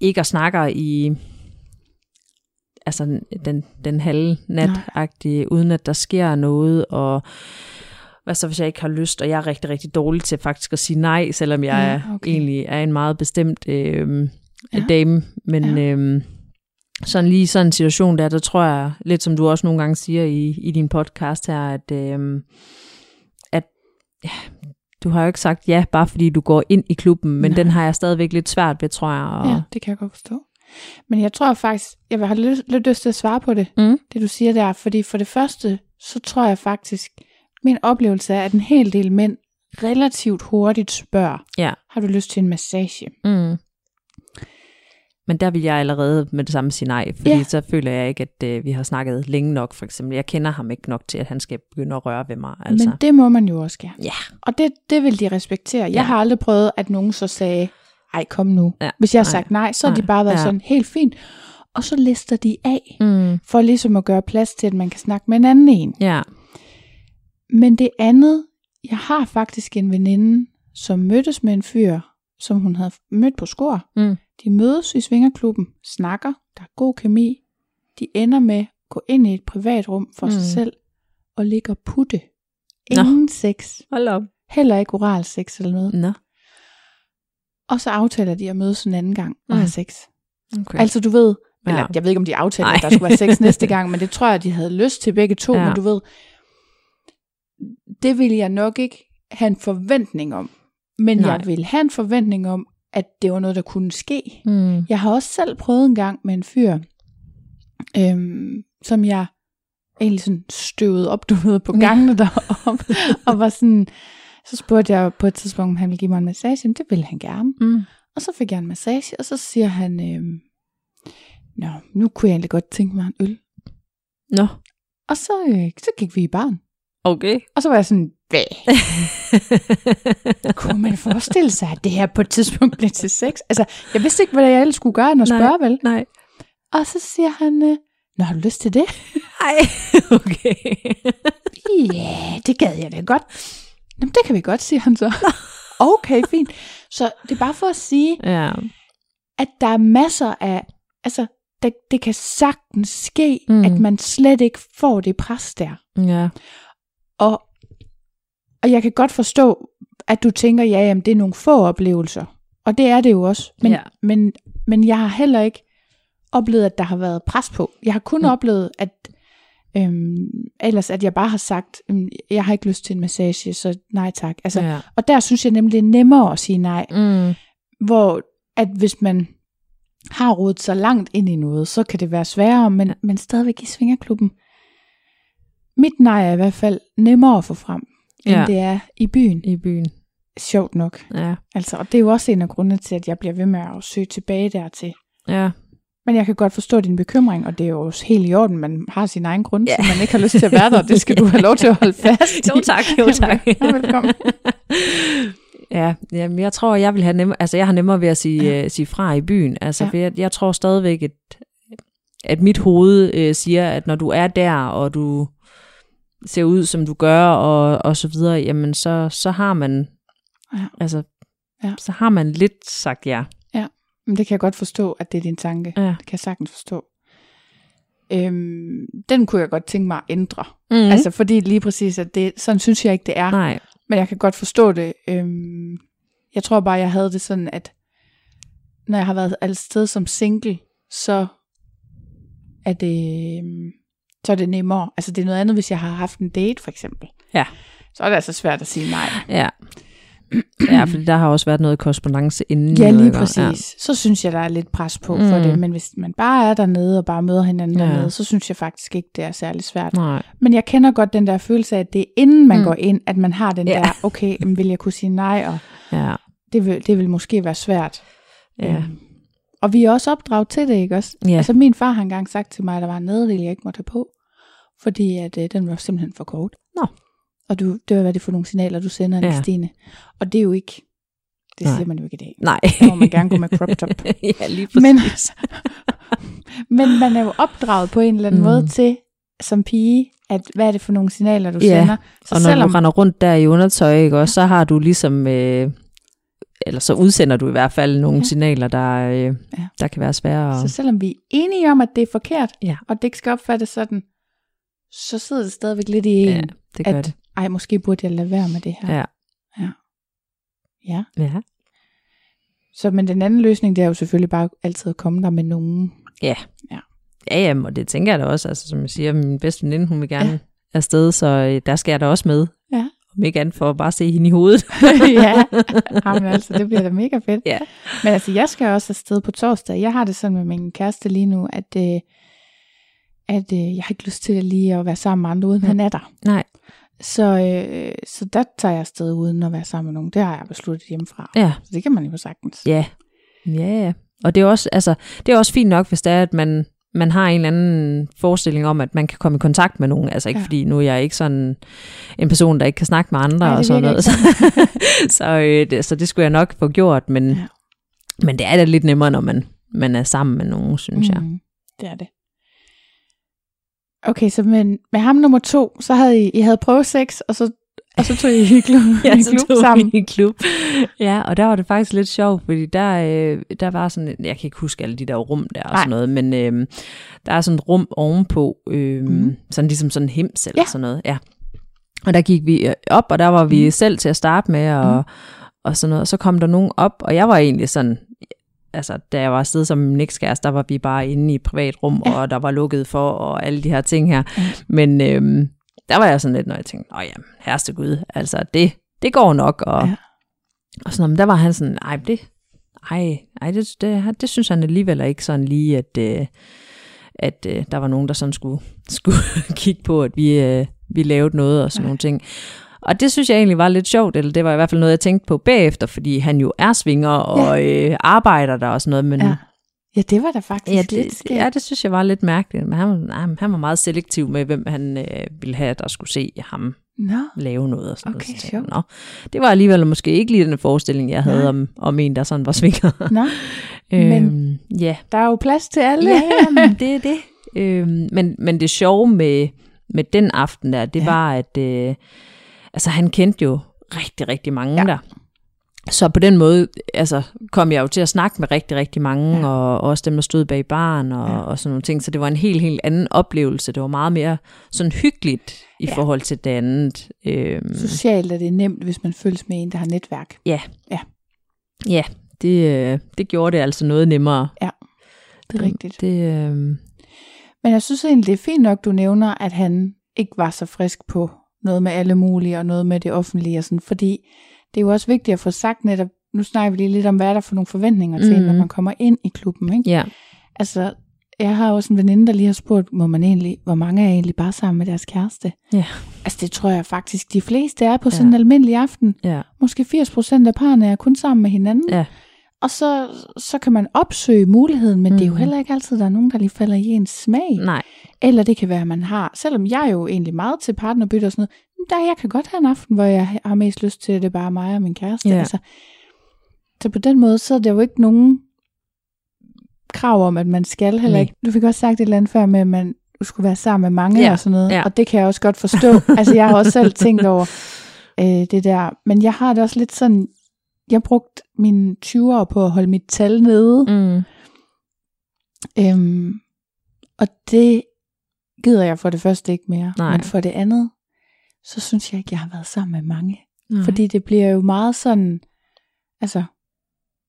ikke og snakker i altså den, den halve nat uden at der sker noget, og hvad så hvis jeg ikke har lyst, og jeg er rigtig, rigtig dårlig til faktisk at sige nej, selvom jeg Ja, okay. egentlig er en meget bestemt øh, Ja. dame, men ja. øh, sådan lige sådan en situation der, der tror jeg, lidt som du også nogle gange siger i, i din podcast her, at, øh, at ja, du har jo ikke sagt ja, bare fordi du går ind i klubben, men Nej. den har jeg stadigvæk lidt svært ved, tror jeg. Og, Ja, det kan jeg godt forstå. Men jeg tror faktisk, jeg have lidt, lidt lyst til at svare på det, Mm. det du siger der. Fordi for det første, så tror jeg faktisk, min oplevelse er, at en hel del mænd relativt hurtigt spørger, Ja. har du lyst til en massage? Mm. Men der vil jeg allerede med det samme sige nej, fordi ja. så føler jeg ikke, at øh, vi har snakket længe nok, for eksempel. Jeg kender ham ikke nok til, at han skal begynde at røre ved mig. Altså. Men det må man jo også gerne. Ja. Og det, det vil de respektere. Jeg Ja. har aldrig prøvet, at nogen så sagde, ej kom nu. Ja, Hvis jeg har sagt nej, så har de bare været ja. sådan helt fint. Og så lister de af, Mm. for ligesom at gøre plads til, at man kan snakke med en anden en. Ja. Men det andet, jeg har faktisk en veninde, som mødtes med en fyr, som hun havde mødt på skor. Mm. De mødes i svingerklubben, snakker, der er god kemi. De ender med at gå ind i et privat rum for mm. sig selv og ligge og putte. Nå. Ingen sex. Hold op. Heller ikke oral sex eller noget. Nå. Og så aftaler de at mødes en anden gang og Mm. have sex. Okay. Altså du ved, Ja. eller jeg ved ikke om de aftalte, at der skulle være sex næste gang, men det tror jeg, de havde lyst til begge to, Ja. men du ved, det vil jeg nok ikke have en forventning om. Men Nej. jeg vil have en forventning om, at det var noget, der kunne ske. Mm. Jeg har også selv prøvet en gang med en fyr, øhm, som jeg egentlig sådan støvede op, du ved, på gangene derom, og var sådan, så spurgte jeg på et tidspunkt, om han ville give mig en massage, men det ville han gerne. Mm. Og så fik jeg en massage, og så siger han, øhm, Nå, nu kunne jeg egentlig godt tænke mig en øl. Nå. Og så, øh, så gik vi i baren. Okay. Og så var jeg sådan? Kunne man forestille sig, at det her på et tidspunkt blev til sex? Altså, jeg vidste ikke, hvad jeg ellers skulle gøre, end at Nej. spørge, vel? Nej. Og så siger han, øh, Nå, har du lyst til det? Ej, okay. Ja, det gad jeg da godt. Jamen, det kan vi godt, siger han så. Okay, fint. Så det er bare for at sige, ja. at der er masser af, altså, det, det kan sagtens ske. Mm. at man slet ikke får det pres der. Ja. Og, og jeg kan godt forstå, at du tænker, ja, jamen, det er nogle få oplevelser. Og det er det jo også. Men, Ja. men, men jeg har heller ikke oplevet, at der har været pres på. Jeg har kun mm. Oplevet, at Øhm, ellers at jeg bare har sagt, øhm, jeg har ikke lyst til en massage, så nej tak. Altså, ja. Og der synes jeg nemlig, det er nemmere at sige nej. Mm. Hvor at hvis man har rodet så langt ind i noget, så kan det være sværere, men, men stadigvæk i svingerklubben. Mit nej er i hvert fald nemmere at få frem, end Ja. det er i byen. I byen. Sjovt nok. Ja. Altså, og det er jo også en af grundene til, at jeg bliver ved med at søge tilbage dertil. Ja. Men jeg kan godt forstå din bekymring, og det er jo også helt i orden. Man har sin egen grund, Ja. ja. man ikke har lyst til at være der, og det skal du have lov til at holde fast i. Jo tak, jo tak. Ja, velkommen. Ja, jamen, jeg tror, jeg vil have nemmere, altså jeg har nemmere ved at sige, ja. øh, sige fra i byen. Altså, ja. for jeg, jeg tror stadigvæk, at, at mit hoved øh, siger, at når du er der, og du ser ud, som du gør, og, og så videre, jamen så, så har man, Ja. altså, Ja. så har man lidt sagt ja. Men det kan jeg godt forstå, at det er din tanke. Ja. Det kan jeg sagtens forstå. Øhm, den kunne jeg godt tænke mig at ændre. Mm. Altså fordi lige præcis, at det, sådan synes jeg ikke, det er. Nej, Men jeg kan godt forstå det. Øhm, jeg tror bare, jeg havde det sådan, at når jeg har været alle sted som single, så er det, øhm, så er det nemmere. Altså det er noget andet, hvis jeg har haft en date for eksempel. Ja. Så er det altså svært at sige nej. ja. Ja, for der har også været noget korrespondence inden. Ja, lige præcis. Ja. Så synes jeg, der er lidt pres på for Mm. det. Men hvis man bare er dernede og bare møder hinanden Ja. dernede, så synes jeg faktisk ikke, det er særlig svært. Nej. Men jeg kender godt den der følelse af, at det er inden man Mm. mm. går ind, at man har den Ja. der, okay, jamen, vil jeg kunne sige nej, og Ja. det vil, det vil måske være svært. Ja. Øhm, Og vi er også opdraget til det, ikke også? Ja. Altså min far har engang sagt til mig, at der var en nederdel, jeg ikke måtte have på, fordi at, øh, den var simpelthen for kort. Nå. Og du, det var, hvad det for nogle signaler, du sender, Ja. Stine. Og det er jo ikke, det Nej. siger man jo ikke i dag. Nej. Der må man gerne gå med crop top. ja, lige præcis. Men, men man er jo opdraget på en eller anden Mm. måde til, som pige, at hvad er det for nogle signaler, du Ja, sender. Så og når selvom, du render rundt der i undertøj, ikke, også, så har du ligesom, øh, eller så udsender du i hvert fald nogle ja. Signaler, der, øh, ja. Der kan være svære. så At, selvom vi er enige om, at det er forkert, Ja. og det ikke skal opfattes sådan, så sidder det stadigvæk lidt i en, ja, det gør at, det. ej, måske burde jeg lade være med det her. Ja. Ja. ja. Ja. Så, men den anden løsning, det er jo selvfølgelig bare altid at komme der med nogen. Ja, jamen, og det tænker jeg da også. Altså, som jeg siger, min bedste veninde, hun vil gerne ja. Ja. afsted, så øh, der skal jeg da også med. Ja. Om ikke andet for at bare se hende i hovedet. ja, Jamen, altså, det bliver da mega fedt. Ja. Men altså, jeg skal også afsted på torsdag. Jeg har det sådan med min kæreste lige nu, at, øh, at øh, jeg har ikke lyst til at lige at være sammen med andre, uden Ja. han er der. Nej. Så, øh, så der tager jeg afsted uden at være sammen med nogen. Det har jeg besluttet hjemmefra. Ja, Så det kan man jo sagtens. ja. Ja, ja. Og det er også, altså, det er også fint nok, hvis det er, at man, man har en eller anden forestilling om, at man kan komme i kontakt med nogen. Altså ikke ja. Fordi nu er jeg ikke sådan en person, der ikke kan snakke med andre Nej, og sådan noget. Så, så, øh, det, så det skulle jeg nok få gjort, men, ja. Men det er da lidt nemmere, når man, man er sammen med nogen, synes jeg. Mhm, Det er det. Okay, så med, med ham nummer to, så havde I, I havde prøvet sex, og så, og så tog I i klub, i så klub tog sammen. i klub. Ja, og der var det faktisk lidt sjovt, fordi der, øh, der var sådan, jeg kan ikke huske alle de der rum der og Nej. sådan noget, men øh, der er sådan et rum ovenpå, øh, mm. Sådan ligesom sådan en hems eller Ja. sådan noget. Ja. Og der gik vi øh, op, og der var vi Mhm. selv til at starte med, og, og sådan noget. Og så kom der nogen op, og jeg var egentlig sådan, altså da jeg var afsted som min ekskæreste, der var vi bare inde i privat rum, ja. Ja. og der var lukket for, og alle de her ting her. Ja. Men øhm, der var jeg sådan lidt, når jeg tænkte, åh ja, herreste Gud, altså det, det går nok, og, ja. Ja. og sådan, men der var han sådan, ej, det, ej, ej det, det, det synes han alligevel ikke sådan lige, at, øh, at øh, der var nogen, der sådan skulle, skulle kigge på, at vi, øh, vi lavede noget og sådan Nej. nogle ting. Og det synes jeg egentlig var lidt sjovt, eller det var i hvert fald noget, jeg tænkte på bagefter, fordi han jo er svinger og øh, arbejder der og sådan noget, men Ja. Ja, det var da faktisk Ja, lidt det, skægt. ja, det synes jeg var lidt mærkeligt. Men han, var- nej, han var meget selektiv med, hvem han øh, ville have, der skulle se ham Nå, lave noget. Og sådan Okay, noget. Så tænkte. Nå, det var alligevel måske ikke lige den forestilling, jeg havde Nej. om, om en, der sådan var svinger. nå. Men- øhm, ja. Der er jo plads til alle. ja, jamen, det er det. Øhm, men, men det sjove med, med den aften der, det ja. Ja. var, at øh, altså, han kendte jo rigtig, rigtig mange ja. Ja. der. Så på den måde altså, kom jeg jo til at snakke med rigtig, rigtig mange, ja. Ja. og også dem, der stod bag baren og, ja. Ja. og sådan nogle ting. Så det var en helt, helt anden oplevelse. Det var meget mere sådan hyggeligt i ja. Ja. forhold til det andet. Øhm, Socialt er det nemt, hvis man følges med en, der har netværk. ja. Ja. Ja, det, øh, det gjorde det altså noget nemmere. Det er rigtigt. Det, øh, Men jeg synes egentlig, det er fint nok, du nævner, at han ikke var så frisk på noget med alle mulige, og noget med det offentlige og sådan, fordi det er jo også vigtigt at få sagt netop, nu snakker vi lige lidt om, hvad er der for nogle forventninger til, mm. når man kommer ind i klubben, ikke? Ja. Altså, jeg har også en veninde, der lige har spurgt, må man egentlig, hvor mange er egentlig bare sammen med deres kæreste? Ja. Altså, det tror jeg faktisk, de fleste er på sådan Ja. en almindelig aften. Ja. Måske 80% af parerne er kun sammen med hinanden. Ja. Og så, så kan man opsøge muligheden, men mm. det er jo Mhm. heller ikke altid, der er nogen, der lige falder i ens smag. Nej. Eller det kan være, at man har, selvom jeg er jo egentlig meget til partnerbytte og sådan noget, der jeg kan godt have en aften, hvor jeg har mest lyst til, at det er bare mig og min kæreste. Ja. Altså, så på den måde, så er der jo ikke nogen krav om, at man skal heller Nej. ikke. Du fik også sagt et eller andet før med, at man skulle være sammen med mange Ja, og sådan noget. ja. Og det kan jeg også godt forstå. altså jeg har også selv tænkt over øh, det der. Men jeg har det også lidt sådan, jeg brugte mine 20 år på at holde mit tal nede. Mm. Øhm, og det gider jeg for det første ikke mere. Nej. Men for det andet, så synes jeg ikke, jeg har været sammen med mange. Nej. Fordi det bliver jo meget sådan, altså,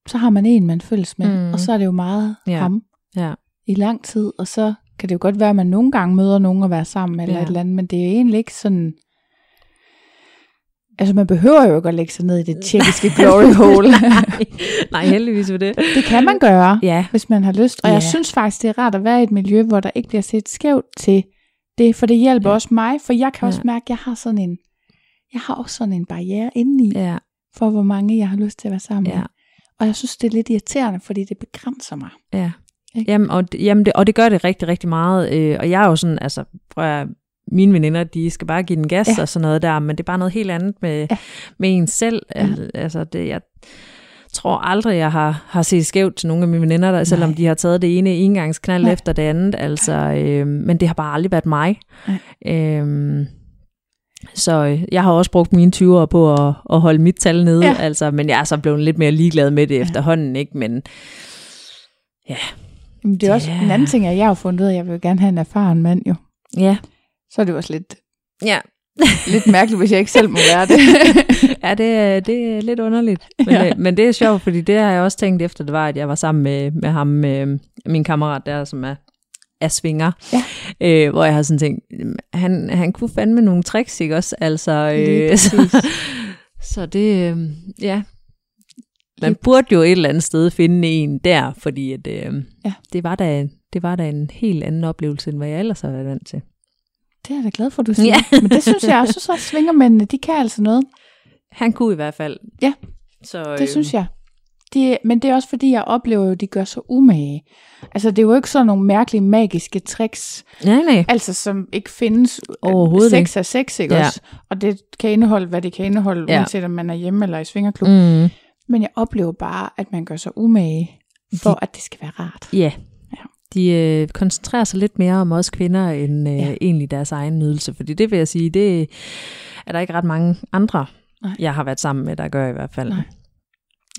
så har man en, man følges med, Mm. og så er det jo meget Ja. ham Ja. i lang tid, og så kan det jo godt være, at man nogle gange møder nogen at være sammen med, eller Ja. et eller andet, men det er egentlig ikke sådan, altså man behøver jo ikke at lægge sig ned i det tjekkiske glory hole. Nej. Nej, heldigvis for det. det kan man gøre, Ja. hvis man har lyst, og Ja. jeg synes faktisk, det er rart at være i et miljø, hvor der ikke bliver set skævt til det, for det hjælper Ja. også mig, for jeg kan også Ja. mærke, at jeg har sådan en, jeg har også sådan en barriere indeni, Ja. for hvor mange jeg har lyst til at være sammen Ja. med. Og jeg synes, det er lidt irriterende, fordi det begrænser mig. Ja. Ikke? Jamen, og, det- jamen det, og det gør det rigtig, rigtig meget. Øh, og jeg er jo sådan, altså, prøv at, mine veninder, de skal bare give den gas Ja. ja. og sådan noget der, men det er bare noget helt andet med, Ja. ja. med en selv. Ja. Al- Altså, det, jeg tror aldrig, jeg har, har set skævt til nogle af mine veninder, der, selvom de har taget det ene engangsknald Nej. efter det andet. Altså, øh, men det har bare aldrig været mig. Nej. Øh, så jeg har også brugt mine 20 år på at, at holde mit tal nede, Ja. ja. altså, men jeg er så blevet lidt mere ligeglad med det Ja. ja. efterhånden, ikke? Men Jamen, det er også Ja. en anden ting, at jeg har fundet ud af, at jeg vil gerne have en erfaren mand jo. ja, Så er det jo også lidt, ja. lidt mærkeligt, hvis jeg ikke selv må være det. ja, det, er- det er lidt underligt. Men, Ja. ja. men det er sjovt, fordi det har jeg også tænkt efter, det var, at jeg var sammen med, med ham, med min kammerat der, som er, er svinger. Ja. Øh, hvor jeg har sådan tænkt, han, han kunne fandme nogle tricks, ikke også? Altså, øh, så, så det, øh, ja. Man burde jo et eller andet sted finde en der, fordi at, øh, ja. det, var da, det var da en helt anden oplevelse, end hvad jeg ellers har været vant til. Det er jeg da glad for, du siger. Ja. Men det synes jeg også, så svingermændene, de kan altså noget. Han kunne i hvert fald. Ja. Så, Det synes jeg. De, men det er også fordi, jeg oplever jo, at de gør så umage. Altså, det er jo ikke sådan nogle mærkelige magiske tricks, Nej, nej. altså som ikke findes. Overhovedet Sex er sex, ikke Ja. også? Og det kan indeholde, hvad det kan indeholde, Ja. uanset om man er hjemme eller i svingerklub. Mm. Men jeg oplever bare, at man gør sig umage, for at det skal være rart. Ja. De øh, koncentrerer sig lidt mere om os kvinder, end øh, Ja. egentlig deres egen nydelse. Fordi det vil jeg sige, det er der ikke ret mange andre, Nej. jeg har været sammen med, der gør i hvert fald. Nej.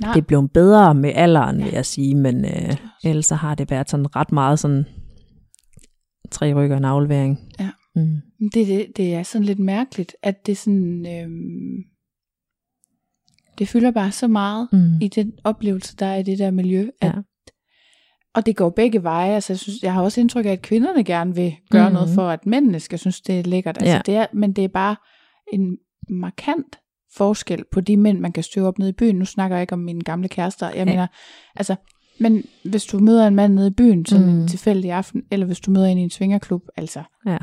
Nej. Det er blevet bedre med alderen, Ja. vil jeg sige, men øh, ellers så har det været sådan ret meget sådan tre rykker og en aflevering. Ja. Mm. Det, det, det er sådan lidt mærkeligt, at det sådan... Øhm, det fylder bare så meget Mm. i den oplevelse, der er i det der miljø. At, Ja. Og det går begge veje. Altså, jeg, synes, jeg har også indtryk af, at kvinderne gerne vil gøre Mhm. noget for, at mændene skal synes, det er lækkert. Altså, Ja. det er, men det er bare en markant forskel på de mænd, man kan støve op nede i byen. Nu snakker jeg ikke om mine gamle kærester. Jeg Ja. mener, altså, men hvis du møder en mand nede i byen, sådan mm. en Mhm. tilfældig aften, eller hvis du møder en i en svingerklub, altså, Ja.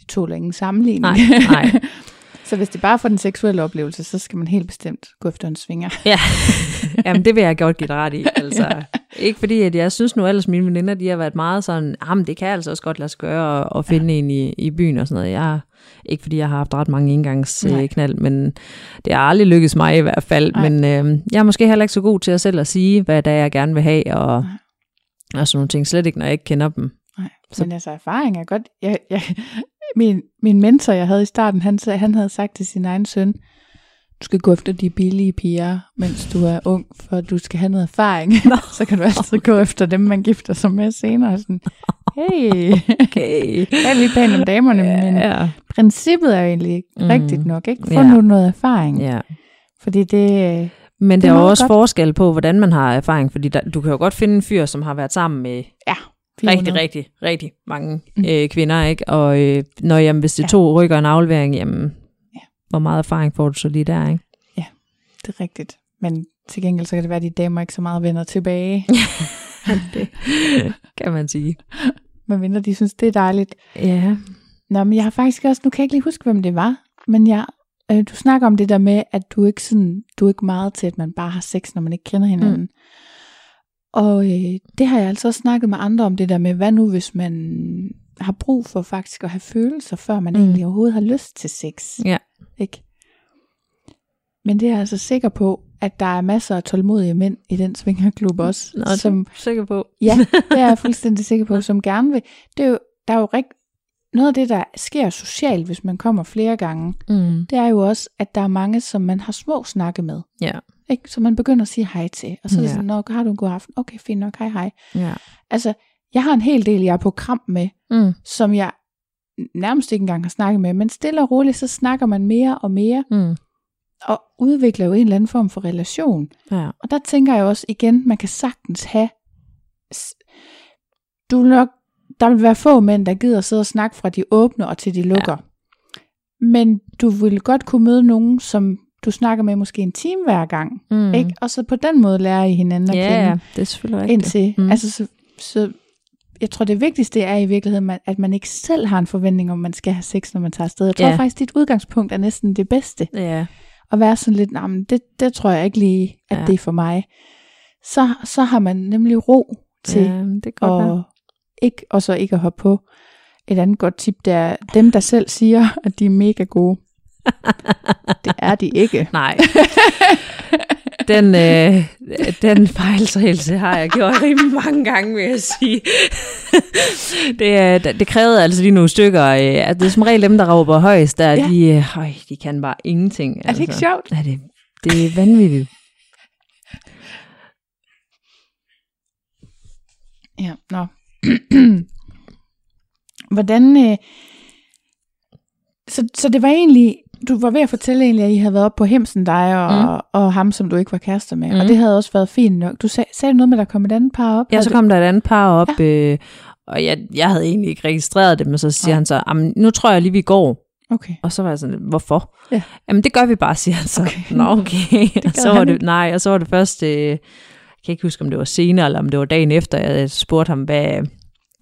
de tåler ingen sammenligning. Nej, nej. så hvis det er bare for den seksuelle oplevelse, så skal man helt bestemt gå efter en svinger. Ja, Jamen, det vil jeg godt give dig ret i. Altså, ikke fordi, at jeg synes nu ellers, mine veninder, de har været meget sådan, jamen det kan altså også godt lade sig gøre at, at finde ja. en i, i byen og sådan noget. Jeg, ikke fordi jeg har haft ret mange Nej. engangsknald, men det har aldrig lykkedes mig i hvert fald. Nej. Men øh, jeg er måske heller ikke så god til at selv at sige, hvad det er, jeg gerne vil have, og, Nej. og sådan nogle ting. Slet ikke, når jeg ikke kender dem. Nej, Så- men altså erfaring er godt. Jeg, jeg, min, min mentor, jeg havde i starten, han, han havde sagt til sin egen søn, du skal gå efter de billige piger, mens du er ung, for du skal have noget erfaring. så kan du altid gå efter dem, man gifter sig med senere. Sådan, hey, Okay. jeg er lige pæn om damerne, men Ja. princippet er jo egentlig Mm. rigtigt nok. Ikke? Få Ja. nu noget erfaring. ja. Fordi det, Men Det er der er jo også godt. forskel på, hvordan man har erfaring, fordi der, du kan jo godt finde en fyr, som har været sammen med Ja. rigtig, rigtig, rigtig mange mm. øh, kvinder, ikke? Og øh, når, jamen, hvis det er to rykker en aflevering, jamen, Ja. Hvor meget erfaring får du så lige der, ikke? Det er rigtigt. Men til gengæld så kan det være, at de damer ikke så meget vender tilbage. det kan man sige. Men mindre de synes, det er dejligt. Ja. Nå, men jeg har faktisk også, nu kan jeg ikke lige huske, hvem det var, men jeg, øh, du snakker om det der med, at du ikke sådan, du er ikke meget til, at man bare har sex, når man ikke kender hinanden. Mm. Og øh, det har jeg altså også snakket med andre om, det der med, hvad nu hvis man har brug for faktisk at have følelser, før man Mm. mm. egentlig overhovedet har lyst til sex. Ja. Ikke? Men det er jeg altså sikker på, at der er masser af tålmodige mænd i den svingerklub også, Nå, som, sikker på. Ja, det er jeg fuldstændig sikker på, som gerne vil. Det er jo, der er jo rigt, noget af det, der sker socialt, hvis man kommer flere gange, Mm. det er jo også, at der er mange, som man har små snakke med. Ja. Ikke? Så man begynder at sige hej til. Og så er det Ja. sådan, Nå, har du en god aften? Okay, fint nok, hej hej. Ja. Altså, jeg har en hel del, jeg er på kram med, Mm. som jeg nærmest ikke engang har snakket med, men stille og roligt, så snakker man mere og mere, Mm. og udvikler jo en eller anden form for relation. Ja. Og der tænker jeg også igen, man kan sagtens have, du nok, der vil være få mænd, der gider sidde og snakke fra de åbne og til de lukker. Ja. Men du vil godt kunne møde nogen, som du snakker med måske en time hver gang, Mm. ikke? Og så på den måde lærer I hinanden at Ja, kende ja, det er selvfølgelig rigtigt. indtil, mm. altså så, så jeg tror det vigtigste er i virkeligheden, at man ikke selv har en forventning om, man skal have sex, når man tager afsted. Jeg tror Ja. faktisk, dit udgangspunkt er næsten det bedste Ja. at være sådan lidt, nah, men det, det tror jeg ikke lige, at Ja. det er for mig. Så, så har man nemlig ro til ja, det godt være. og ikke, og så ikke at hoppe på. Et andet godt tip, det er dem, der selv siger, at de er mega gode. Det er de ikke. Nej. Den, øh, den fejltagelse har jeg gjort rimelig mange gange, vil jeg sige. det, er- det krævede altså lige nogle stykker. Øh, det er som regel dem, der råber højst, der Ja. de, øh, de kan bare ingenting. Er det ikke sjovt? Ja, det, det er vanvittigt. Ja, nå. Hvordan... Øh, så, så det var egentlig... Du var ved at fortælle egentlig, at I havde været op på Hemsen, dig og, Mm. og ham, som du ikke var kærester med. Mm. Og det havde også været fint nok. Du sag, sagde noget med, at der kom et andet par op. Ja, så kom der et andet par op, ja. øh, og jeg, jeg havde egentlig ikke registreret det, men så siger Nej. han så, "Jamen, nu tror jeg lige, vi går. Okay. Og så var jeg sådan, hvorfor? Ja. Jamen det gør vi bare, siger han så. Okay. Nå okay. og så var det, nej, og så var det først, øh, jeg kan ikke huske, om det var senere, eller om det var dagen efter, jeg spurgte ham, hvad,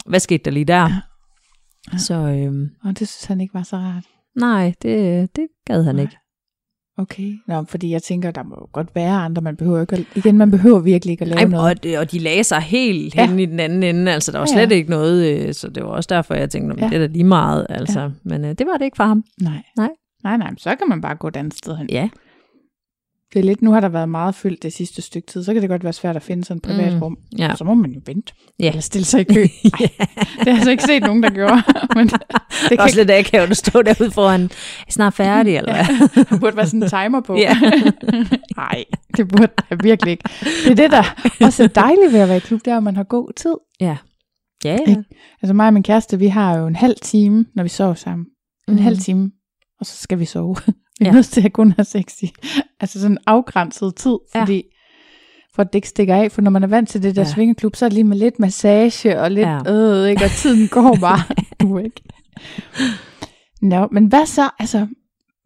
hvad skete der lige der? Ja. Ja. Så øhm, Og det synes han ikke var så rart. Nej, det, det gad han Nej. ikke. Okay. Nå, fordi jeg tænker, der må godt være andre, man behøver ikke at, igen, man behøver virkelig ikke at lave Ej, noget. og, og de lagde sig helt Ja. hen i den anden ende, altså der var Ja, slet ja. ikke noget, øh, så det var også derfor, jeg tænkte, ja. Det er da lige meget, altså. Ja. Men øh, det var det ikke for ham. Nej. Nej. Nej, nej, så kan man bare gå et andet sted hen. Ja. Det er lidt, nu har der været meget fyldt det sidste stykke tid, så kan det godt være svært at finde sådan et privat Mm, mm. rum. ja. Og så må man jo vente. Ja. Eller stille sig i kø. Ej, det har jeg altså ikke set nogen, der gjorde. Men det, kan også lidt akavet at stå derude foran, er snart færdig, eller hvad? der burde være sådan en timer på. Ja. Nej, det burde jeg virkelig ikke. Det er det, der også er dejligt ved at være i klub, det er, at man har god tid. Ja. Ja, ja. Ikke? Altså mig og min kæreste, vi har jo en halv time, når vi sover sammen. En mm. halv time, og så skal vi sove. Vi er Ja. nødt til at kun have sex i. Altså sådan en afgrænset tid, Ja. fordi for at det ikke stikker af, for når man er vant til det der Ja. ja. svingeklub, så er det lige med lidt massage og lidt, Ja. ja. øh, ikke? og tiden går bare. du ikke. Nå, men hvad så, altså,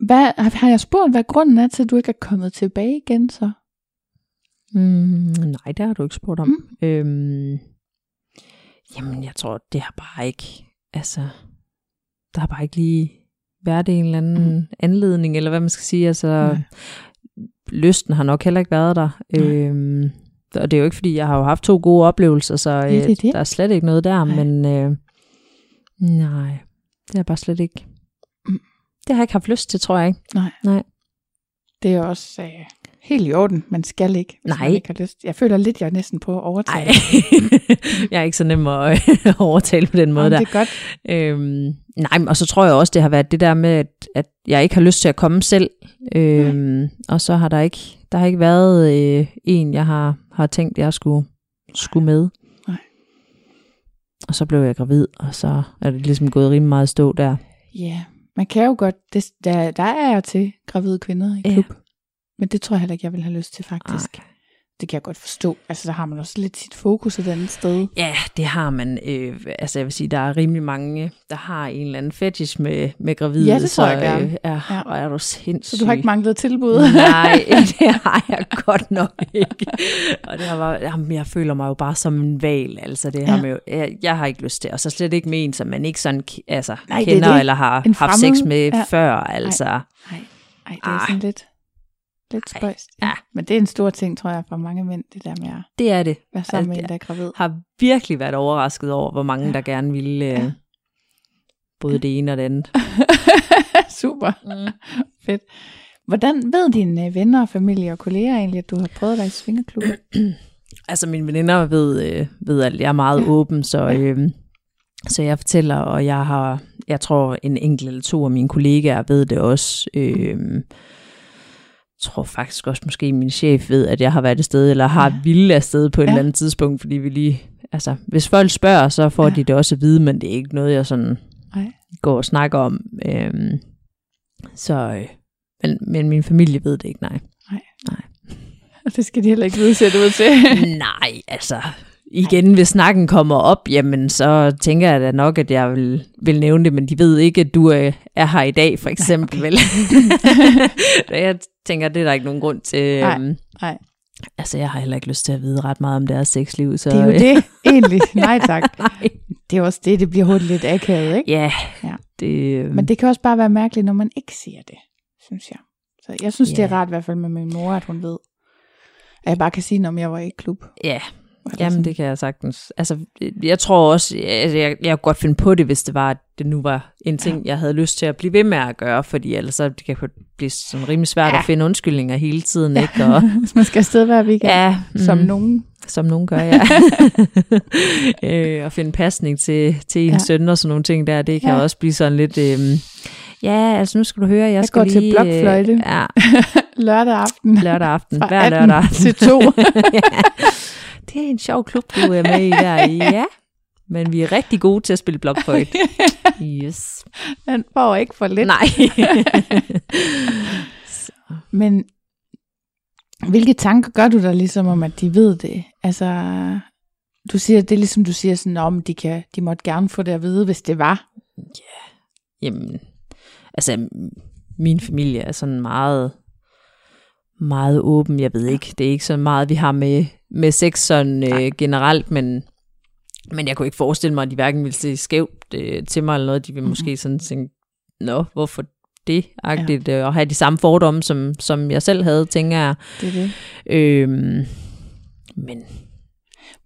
hvad, har jeg spurgt, hvad grunden er til, at du ikke er kommet tilbage igen så? Mm, nej, det har du ikke spurgt om. Mm. Øhm, jamen, jeg tror, det har bare ikke, altså, der har bare ikke lige været en eller anden mm. anledning, eller hvad man skal sige. Altså, Nej. lysten har nok heller ikke været der. Nej. Øhm, og det er jo ikke, fordi jeg har jo haft to gode oplevelser, så det er øh, det. der er slet ikke noget der, Nej. men øh, nej, det er bare slet ikke. Mm. Det har jeg ikke haft lyst til, tror jeg ikke. Nej. Nej. Det er også øh, helt i orden. Man skal ikke, hvis Nej. man ikke har lyst. Jeg føler lidt, jeg er næsten på at overtage. Nej, jeg er ikke så nem at overtale på den måde Jamen, der. det er godt. Øhm, nej, og så tror jeg også, det har været det der med, at, at jeg ikke har lyst til at komme selv. Øhm, og så har der ikke, der har ikke været øh, en, jeg har, har tænkt, jeg skulle, skulle med. Nej. Og så blev jeg gravid, og så er det ligesom gået rimelig meget stå der. Ja, man kan jo godt, det, der, der er jeg til gravide kvinder i Ja. Men det tror jeg heller ikke, jeg vil have lyst til faktisk. Ej. det kan jeg godt forstå. Altså, der har man også lidt sit fokus et andet sted. Ja, det har man. Øh, altså jeg vil sige, der er rimelig mange, der har en eller anden fetish med, med gravide. Ja, det tror jeg så, gerne. Øh, ja, Ja. Og er du sindssyg. Så du har ikke manglet tilbud? Nej, det har jeg godt nok ikke. Og det har været, jamen, jeg føler mig jo bare som en val. Altså, det har Ja. jo, jeg, jeg har ikke lyst til. Og så slet ikke med en, som man ikke sådan altså, Nej, det er kender det. eller har haft sex med Ja. før. Altså, Nej, Ej, det er Ej. sådan lidt, lidt spøjst. ja. Men det er en stor ting, tror jeg, for mange mænd, det der med at det er det. være sammen med en, der er gravid. har virkelig været overrasket over, hvor mange, Ja. der gerne ville øh, Ja. både det ene og det andet. Super. Mm. Fedt. Hvordan ved dine øh, venner, familie og kolleger egentlig, at du har prøvet dig i svingerklub? Altså mine veninder ved, øh, ved at jeg er meget ja. åben, så, øh, så jeg fortæller, og jeg har, jeg tror en enkelt eller to af mine kollegaer ved det også. Øh, jeg tror faktisk også måske min chef ved, at jeg har været et sted, eller har Ja. ville afsted på et Ja. eller andet tidspunkt, fordi vi lige, altså hvis folk spørger, så får Ja. de det også at vide, men det er ikke noget, jeg sådan Nej. går og snakker om. Øh, så, øh, men, men min familie ved det ikke, nej. Og det skal de heller ikke vide, ser det ud til. Nej, altså igen, hvis snakken kommer op, jamen så tænker jeg da nok, at jeg vil, vil nævne det, men de ved ikke, at du er, er her i dag, for eksempel. vel? Så jeg tænker, det er der ikke nogen grund til. Nej, Øhm, nej. Altså, jeg har heller ikke lyst til at vide ret meget om deres sexliv. Så, Det er jo det, egentlig. Nej tak. Nej. Det er også det, det bliver hurtigt lidt akavet, ikke? Ja, Ja. det, øhm, Men det kan også bare være mærkeligt, når man ikke siger det, synes jeg. Så jeg synes, det er Ja. rart i hvert fald med min mor, at hun ved, at jeg bare kan sige, om jeg var i klub. ja, Jamen, det kan jeg sagtens. Altså, jeg tror også, altså, jeg, jeg kunne godt finde på det, hvis det var, at det nu var en ting, ja. jeg havde lyst til at blive ved med at gøre, fordi ellers så det kan det blive sådan rimelig svært ja. Ja. at finde undskyldninger hele tiden, ikke? Og, Hvis man skal afsted hver weekend, ja, som mm, nogen. som nogen gør, ja. øh, og finde pasning til, til en ja. Ja. søn og sådan nogle ting der, det kan Ja. også blive sådan lidt... Øh, ja, altså nu skal du høre, jeg, Jeg skal går til lige... blokfløjte. Øh, ja, Lørdag aften. lørdag aften. Hver 18 lørdag aften. til 2. ja. Det er en sjov klub, du er med i der. Ja, men vi er rigtig gode til at spille blokfløjte. Yes. Den får ikke for lidt. Nej. Men hvilke tanker gør du dig ligesom om, at de ved det? Altså, du siger, det er ligesom du siger sådan, om de, kan, de måtte gerne få det at vide, hvis det var. Jamen, altså, min familie er sådan meget, meget åben. Jeg ved ikke, det er ikke så meget, vi har med, med sex sådan øh, generelt, men, men jeg kunne ikke forestille mig, at de hverken ville se skævt øh, til mig eller noget. De ville Mhm. måske sådan tænke, nå, hvorfor det? Agtigt, ja. Og have de samme fordomme, som, som jeg selv havde, tænker jeg. Det er det. Øhm, men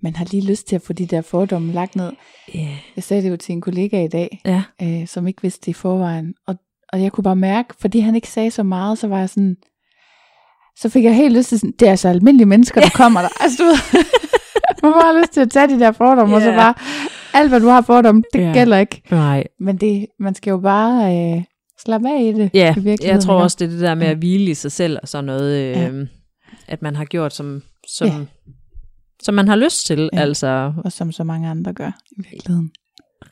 Man har lige lyst til at få de der fordomme lagt ned. ja, Jeg sagde det jo til en kollega i dag, ja, øh, som ikke vidste det i forvejen. Og, og jeg kunne bare mærke, fordi han ikke sagde så meget, så var jeg sådan, så fik jeg helt lyst til sådan, det er altså almindelige mennesker, der kommer der. Altså, du ved, man får bare lyst til at tage de der fordomme, og så bare, alt hvad du har fordomme, det Ja. gælder ikke. nej. Men det, man skal jo bare øh, slappe af i det. Ja, i virkeligheden, jeg tror også, det er det der med at hvile i sig selv og sådan noget, øh, Ja. at man har gjort, som, som, Ja. som man har lyst til. Ja. Altså Og som så mange andre gør i virkeligheden.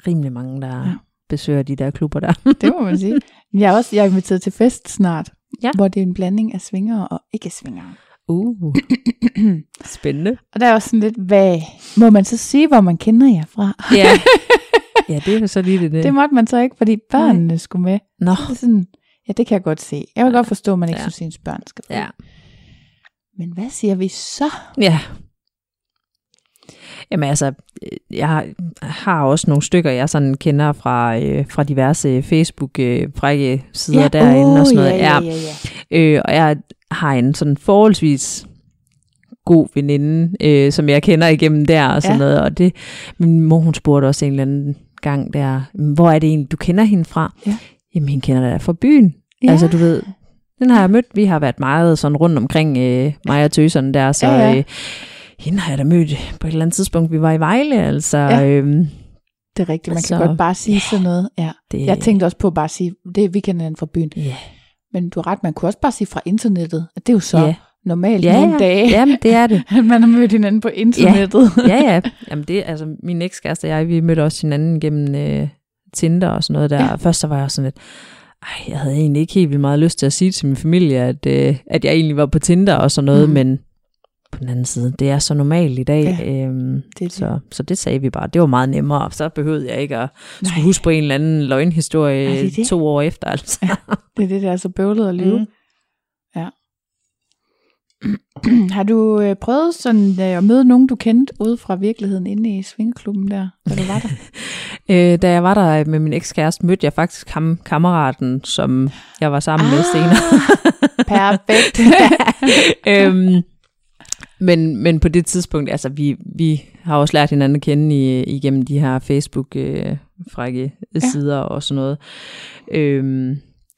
rimelig mange, der Ja. besøger de der klubber der. Det må man sige. Jeg er også jeg er inviteret til fest snart, Ja. hvor det er en blanding af svingere og ikke-svingere. Uh, spændende. Og der er også sådan lidt, hvad må man så sige, hvor man kender jer fra? Ja. ja, det er jo så lige det. det. Det måtte man så ikke, fordi børnene skulle med. Nå, Det er sådan, ja, det kan jeg godt se. Jeg vil godt forstå, at man ikke Ja. ja. synes, at ens børn skal med. ja. Men hvad siger vi så? Ja. Jamen altså, øh, jeg har- også nogle stykker, jeg sådan kender fra, øh, fra diverse Facebook-frække sider ja, derinde åh, og sådan noget. Ja, ja, ja, ja. Øh, og jeg har en sådan forholdsvis god veninde, øh, som jeg kender igennem der og sådan Ja. noget. Og det, min mor, hun spurgte også en eller anden gang der, hvor er det egentlig, du kender hende fra? Ja. Jamen, hende kender der fra byen. Ja. Altså, du ved, den har jeg mødt. Vi har været meget sådan rundt omkring øh, mig og tøserne der, så Ja, ja. Øh, hende har jeg da mødt på et eller andet tidspunkt. Vi var i Vejle, altså. Ja. Ja. Øhm, Det er rigtigt, man Så- kan godt bare sige sådan noget. Ja. det, Jeg tænkte også på bare at sige, det er weekenden fra byen. Ja, Men du har ret, man kunne også bare sige fra internettet. Det er jo så ja. normalt Ja, nogle ja. dage, Jamen, det er det. at man har mødt hinanden på internettet. ja, ja. Jamen det, altså min ekskæreste og jeg, vi mødte også hinanden gennem øh, Tinder og sådan noget der. Ja. Ja. Først så var jeg sådan lidt, ej, jeg havde egentlig ikke helt vildt meget lyst til at sige til min familie, at, øh, at jeg egentlig var på Tinder og sådan noget, mm. men på den anden side, det er så normalt i dag, Ja, ja, øhm, det det. Så, så det sagde vi bare. Det var meget nemmere, så behøvede jeg ikke at Nej. skulle huske på en eller anden løgnhistorie Nej, det det. to år efter. Altså. Det er det, der er så bøvlet at lyve. Mm. Ja. Har du øh, prøvet sådan øh, at møde nogen, du kendte ude fra virkeligheden inde i svingeklubben der, da du var der? Øh, da jeg var der med min ekskæreste, mødte jeg faktisk ham, kammeraten, som jeg var sammen ah. med senere. Perfekt. øhm, men, men på det tidspunkt, altså vi, vi har også lært hinanden at kende i, igennem de her Facebook-frække øh, sider og sådan noget. Øhm,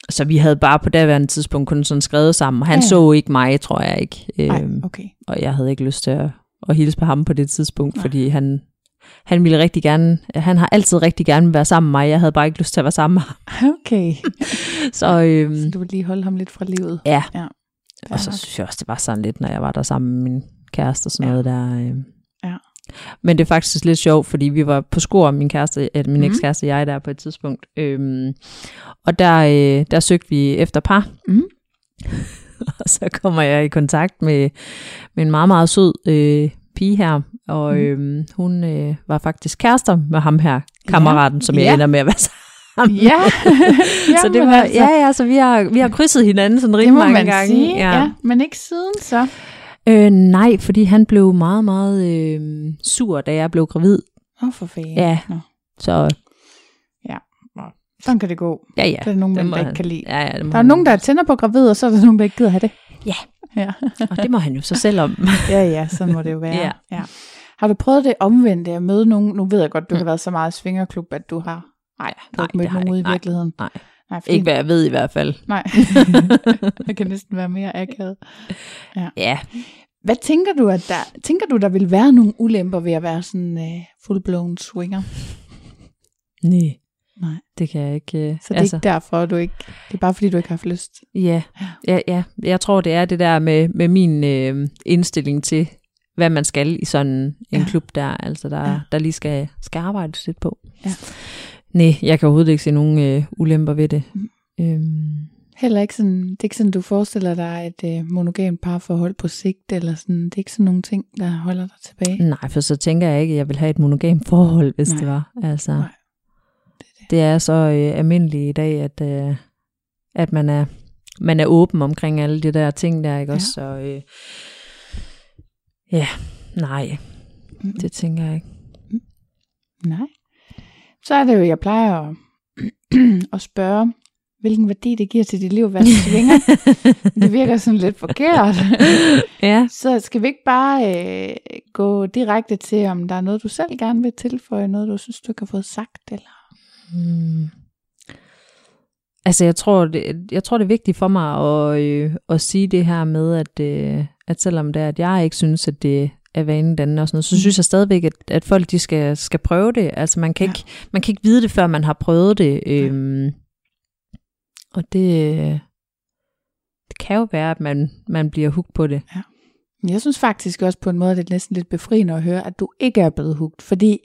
så vi havde bare på daværende tidspunkt kun sådan skrevet sammen, og han Ja, ja. ja. så ikke mig, tror jeg ikke. Øhm, okay. Og jeg havde ikke lyst til at, at hilse på ham på det tidspunkt, Nej. fordi han, han ville rigtig gerne, han har altid rigtig gerne være sammen med mig, jeg havde bare ikke lyst til at være sammen med ham. Okay. Så, øhm, Så du vil lige holde ham lidt fra livet. ja, Ja. Og så synes jeg også, det var sådan lidt, når jeg var der sammen med min kæreste og sådan Ja. noget der. Øh. Ja. Men det er faktisk lidt sjovt, fordi vi var på skor, min kæreste, eller min Mhm. mm. ekskæreste og jeg der på et tidspunkt. Øhm, og der, øh, der søgte vi efter par. Mhm. og så kommer jeg i kontakt med, med en meget, meget sød øh, pige her. Og Mhm. øhm, hun øh, var faktisk kærester med ham her, kammeraten, som jeg Ja. ender med at være sammen Ja. så det var, altså, ja, ja, så vi har, vi har krydset hinanden sådan rigtig mange man gange. sige. Ja. ja. Men ikke siden så. Øh, nej, fordi han blev meget, meget øh, sur, da jeg blev gravid. Åh, oh, for fanden. Ja. Nå. Så Sådan kan det gå. ja, ja. Der er nogen, der må ikke kan lide. Ja, ja, Der er nogen, der tænder på gravid, og så er der nogen, der ikke gider have det. Ja. Ja, Og det må han jo så selv om. ja, ja sådan må det jo være. Ja. ja. Har du prøvet det omvendte at møde nogen? Nu ved jeg godt, du har været så meget svingerklub, at du har, nej, du har Nej, ikke mødt nogen ude i. Nej, virkeligheden. nej. nej fint. Ikke hvad jeg ved i hvert fald. Nej, det kan næsten være mere akavet. Ja, Hvad tænker du, at der, tænker du, der vil være nogle ulemper ved at være sådan uh, full-blown swinger? nej. Nej. Det kan jeg ikke. Øh, Så det er altså. ikke derfor, du ikke, det er bare fordi, du ikke har haft lyst. Ja, ja, ja. Jeg tror, det er det der med, med min øh, indstilling til, hvad man skal i sådan en Ja. klub der, altså der, Ja. ja. der lige skal, skal arbejdes lidt på. Ja. Nej, jeg kan overhovedet ikke se nogen øh, ulemper ved det. Mm. Øhm, Heller ikke sådan, det er ikke sådan, du forestiller dig et uh, monogamt parforhold på sigt, eller sådan, det er ikke sådan nogle ting, der holder dig tilbage. Nej, for så tænker jeg ikke, at jeg vil have et monogam forhold, hvis Nej. det var. Altså, Nej. det, er det. det er så øh, almindeligt i dag, at, øh, at man er man er åben omkring alle de der ting der, ikke Ja. også? Så, øh, ja, nej, Mm. det tænker jeg ikke. Nej. Så er det jo, jeg plejer at, at spørge, hvilken værdi det giver til dit liv, hvad du svinger. det virker sådan lidt forkert. ja, Så skal vi ikke bare øh, gå direkte til, om der er noget, du selv gerne vil tilføje, noget, du synes, du har fået sagt, eller? Hmm. Altså, jeg tror, det, jeg tror, det er vigtigt for mig at, øh, at sige det her med, at, øh, at selvom det er, at jeg ikke synes, at det er vanedannende og sådan noget, så Mm. synes jeg stadigvæk, at, at folk de skal, skal prøve det. Altså, man kan, Ja. ikke, man kan ikke vide det, før man har prøvet det. Øhm, og det, det kan jo være, at man, man bliver hugt på det. Men Jeg synes faktisk også på en måde, at det er næsten lidt befriende at høre, at du ikke er blevet hugt, fordi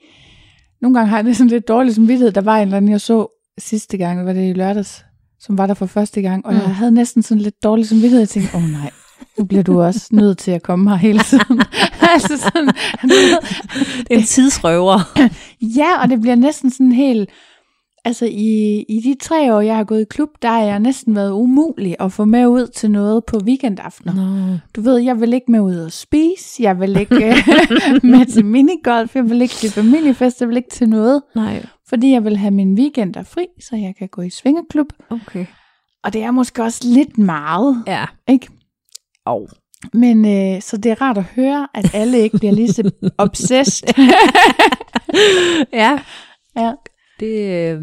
nogle gange har jeg næsten lidt dårlig samvittighed. Der var en eller anden, jeg så sidste gang, var det i lørdags, som var der for første gang, og Mm. jeg havde næsten sådan lidt dårlig samvittighed. Jeg tænkte, åh oh, nej, nu bliver du også nødt til at komme her hele tiden. altså sådan, ved, Det er en tidsrøver. ja, og det bliver næsten sådan helt... Altså i, i de tre år, jeg har gået i klub, der har jeg næsten været umulig at få med ud til noget på weekendaftener. Nå. Du ved, jeg vil ikke med ud og spise, jeg vil ikke med til minigolf, jeg vil ikke til familiefest, jeg vil ikke til noget, Nej, fordi jeg vil have min weekender fri, så jeg kan gå i svingerklub. okay. Og det er måske også lidt meget, Ja. ikke? Oh. Men øh, så det er rart at høre, at alle ikke bliver lige så obsessed. ja, ja. Det, øh,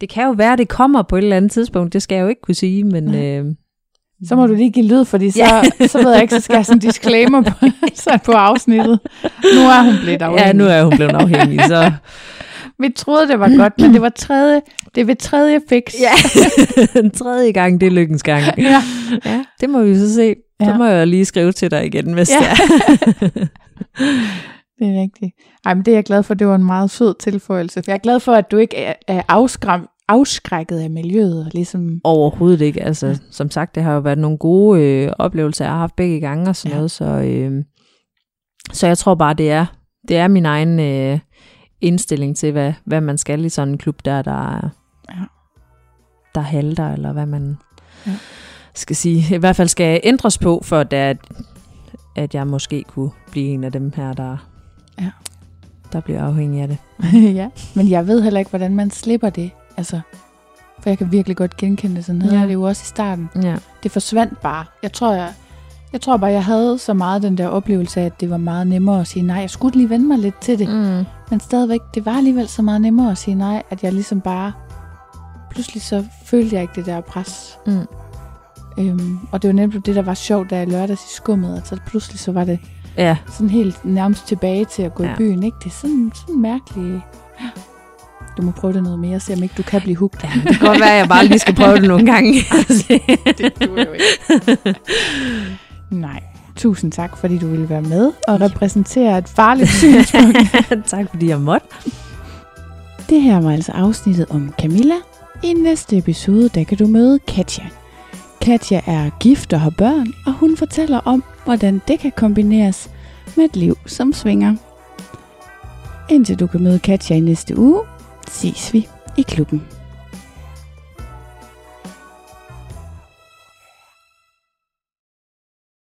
det kan jo være, at det kommer på et eller andet tidspunkt. Det skal jeg jo ikke kunne sige, men... Øh, Så må du lige give lyd, fordi så, Ja. så ved jeg ikke, så skal jeg sådan en disclaimer på, så på afsnittet. Nu er hun blevet afhængig. ja, nu er hun blevet afhængig, så... Vi troede, det var godt, men det var tredje, det ved tredje fix. Ja, den tredje gang, det er lykkens gang. ja. Ja, det må vi så se. Så Ja. må jeg lige skrive til dig igen, hvis Ja. det er. Det er rigtigt. Ej, men det er jeg glad for, det var en meget sød tilføjelse. For jeg er glad for, at du ikke er, er afskræm, afskrækket af miljøet. Ligesom, Overhovedet ikke. Altså, som sagt, det har jo været nogle gode øh, oplevelser, jeg har haft begge gange og sådan Ja. noget, så... Øh, så jeg tror bare, det er, det er min egen øh, indstilling til, hvad, hvad man skal i sådan en klub der, der, Ja. der halter, eller hvad man Ja. Skal sige. I hvert fald skal ændres på, for at, at, jeg måske kunne blive en af dem her, der, Ja. der bliver afhængig af det. ja, men jeg ved heller ikke, hvordan man slipper det. Altså, for jeg kan virkelig godt genkende det. Sådan havde Ja. jeg det jo også i starten. Ja. Det forsvandt bare. Jeg tror, jeg, jeg tror bare, jeg havde så meget den der oplevelse af, at det var meget nemmere at sige nej. Jeg skulle lige vende mig lidt til det. Mm. Men stadigvæk, det var alligevel så meget nemmere at sige nej, at jeg ligesom bare... Pludselig så følte jeg ikke det der pres. Mm. Øhm, og det var nemlig det, der var sjovt, da jeg lørdags i skummet. Altså pludselig så var det Ja, sådan helt nærmest tilbage til at gå ja. I byen. Ikke? Det er sådan, sådan mærkeligt. Du må prøve det noget mere, se om ikke du kan blive hugt. Ja, det kan godt være, at jeg bare lige skal prøve det nogle gange. det duer jo ikke. Nej. Tusind tak, fordi du ville være med og repræsentere et farligt synspunkt. tak fordi jeg måtte. Det her var altså afsnittet om Camilla. I næste episode, der kan du møde Katja. Katja er gift og har børn, og hun fortæller om, hvordan det kan kombineres med et liv som svinger. Indtil du kan møde Katja i næste uge, ses vi i klubben.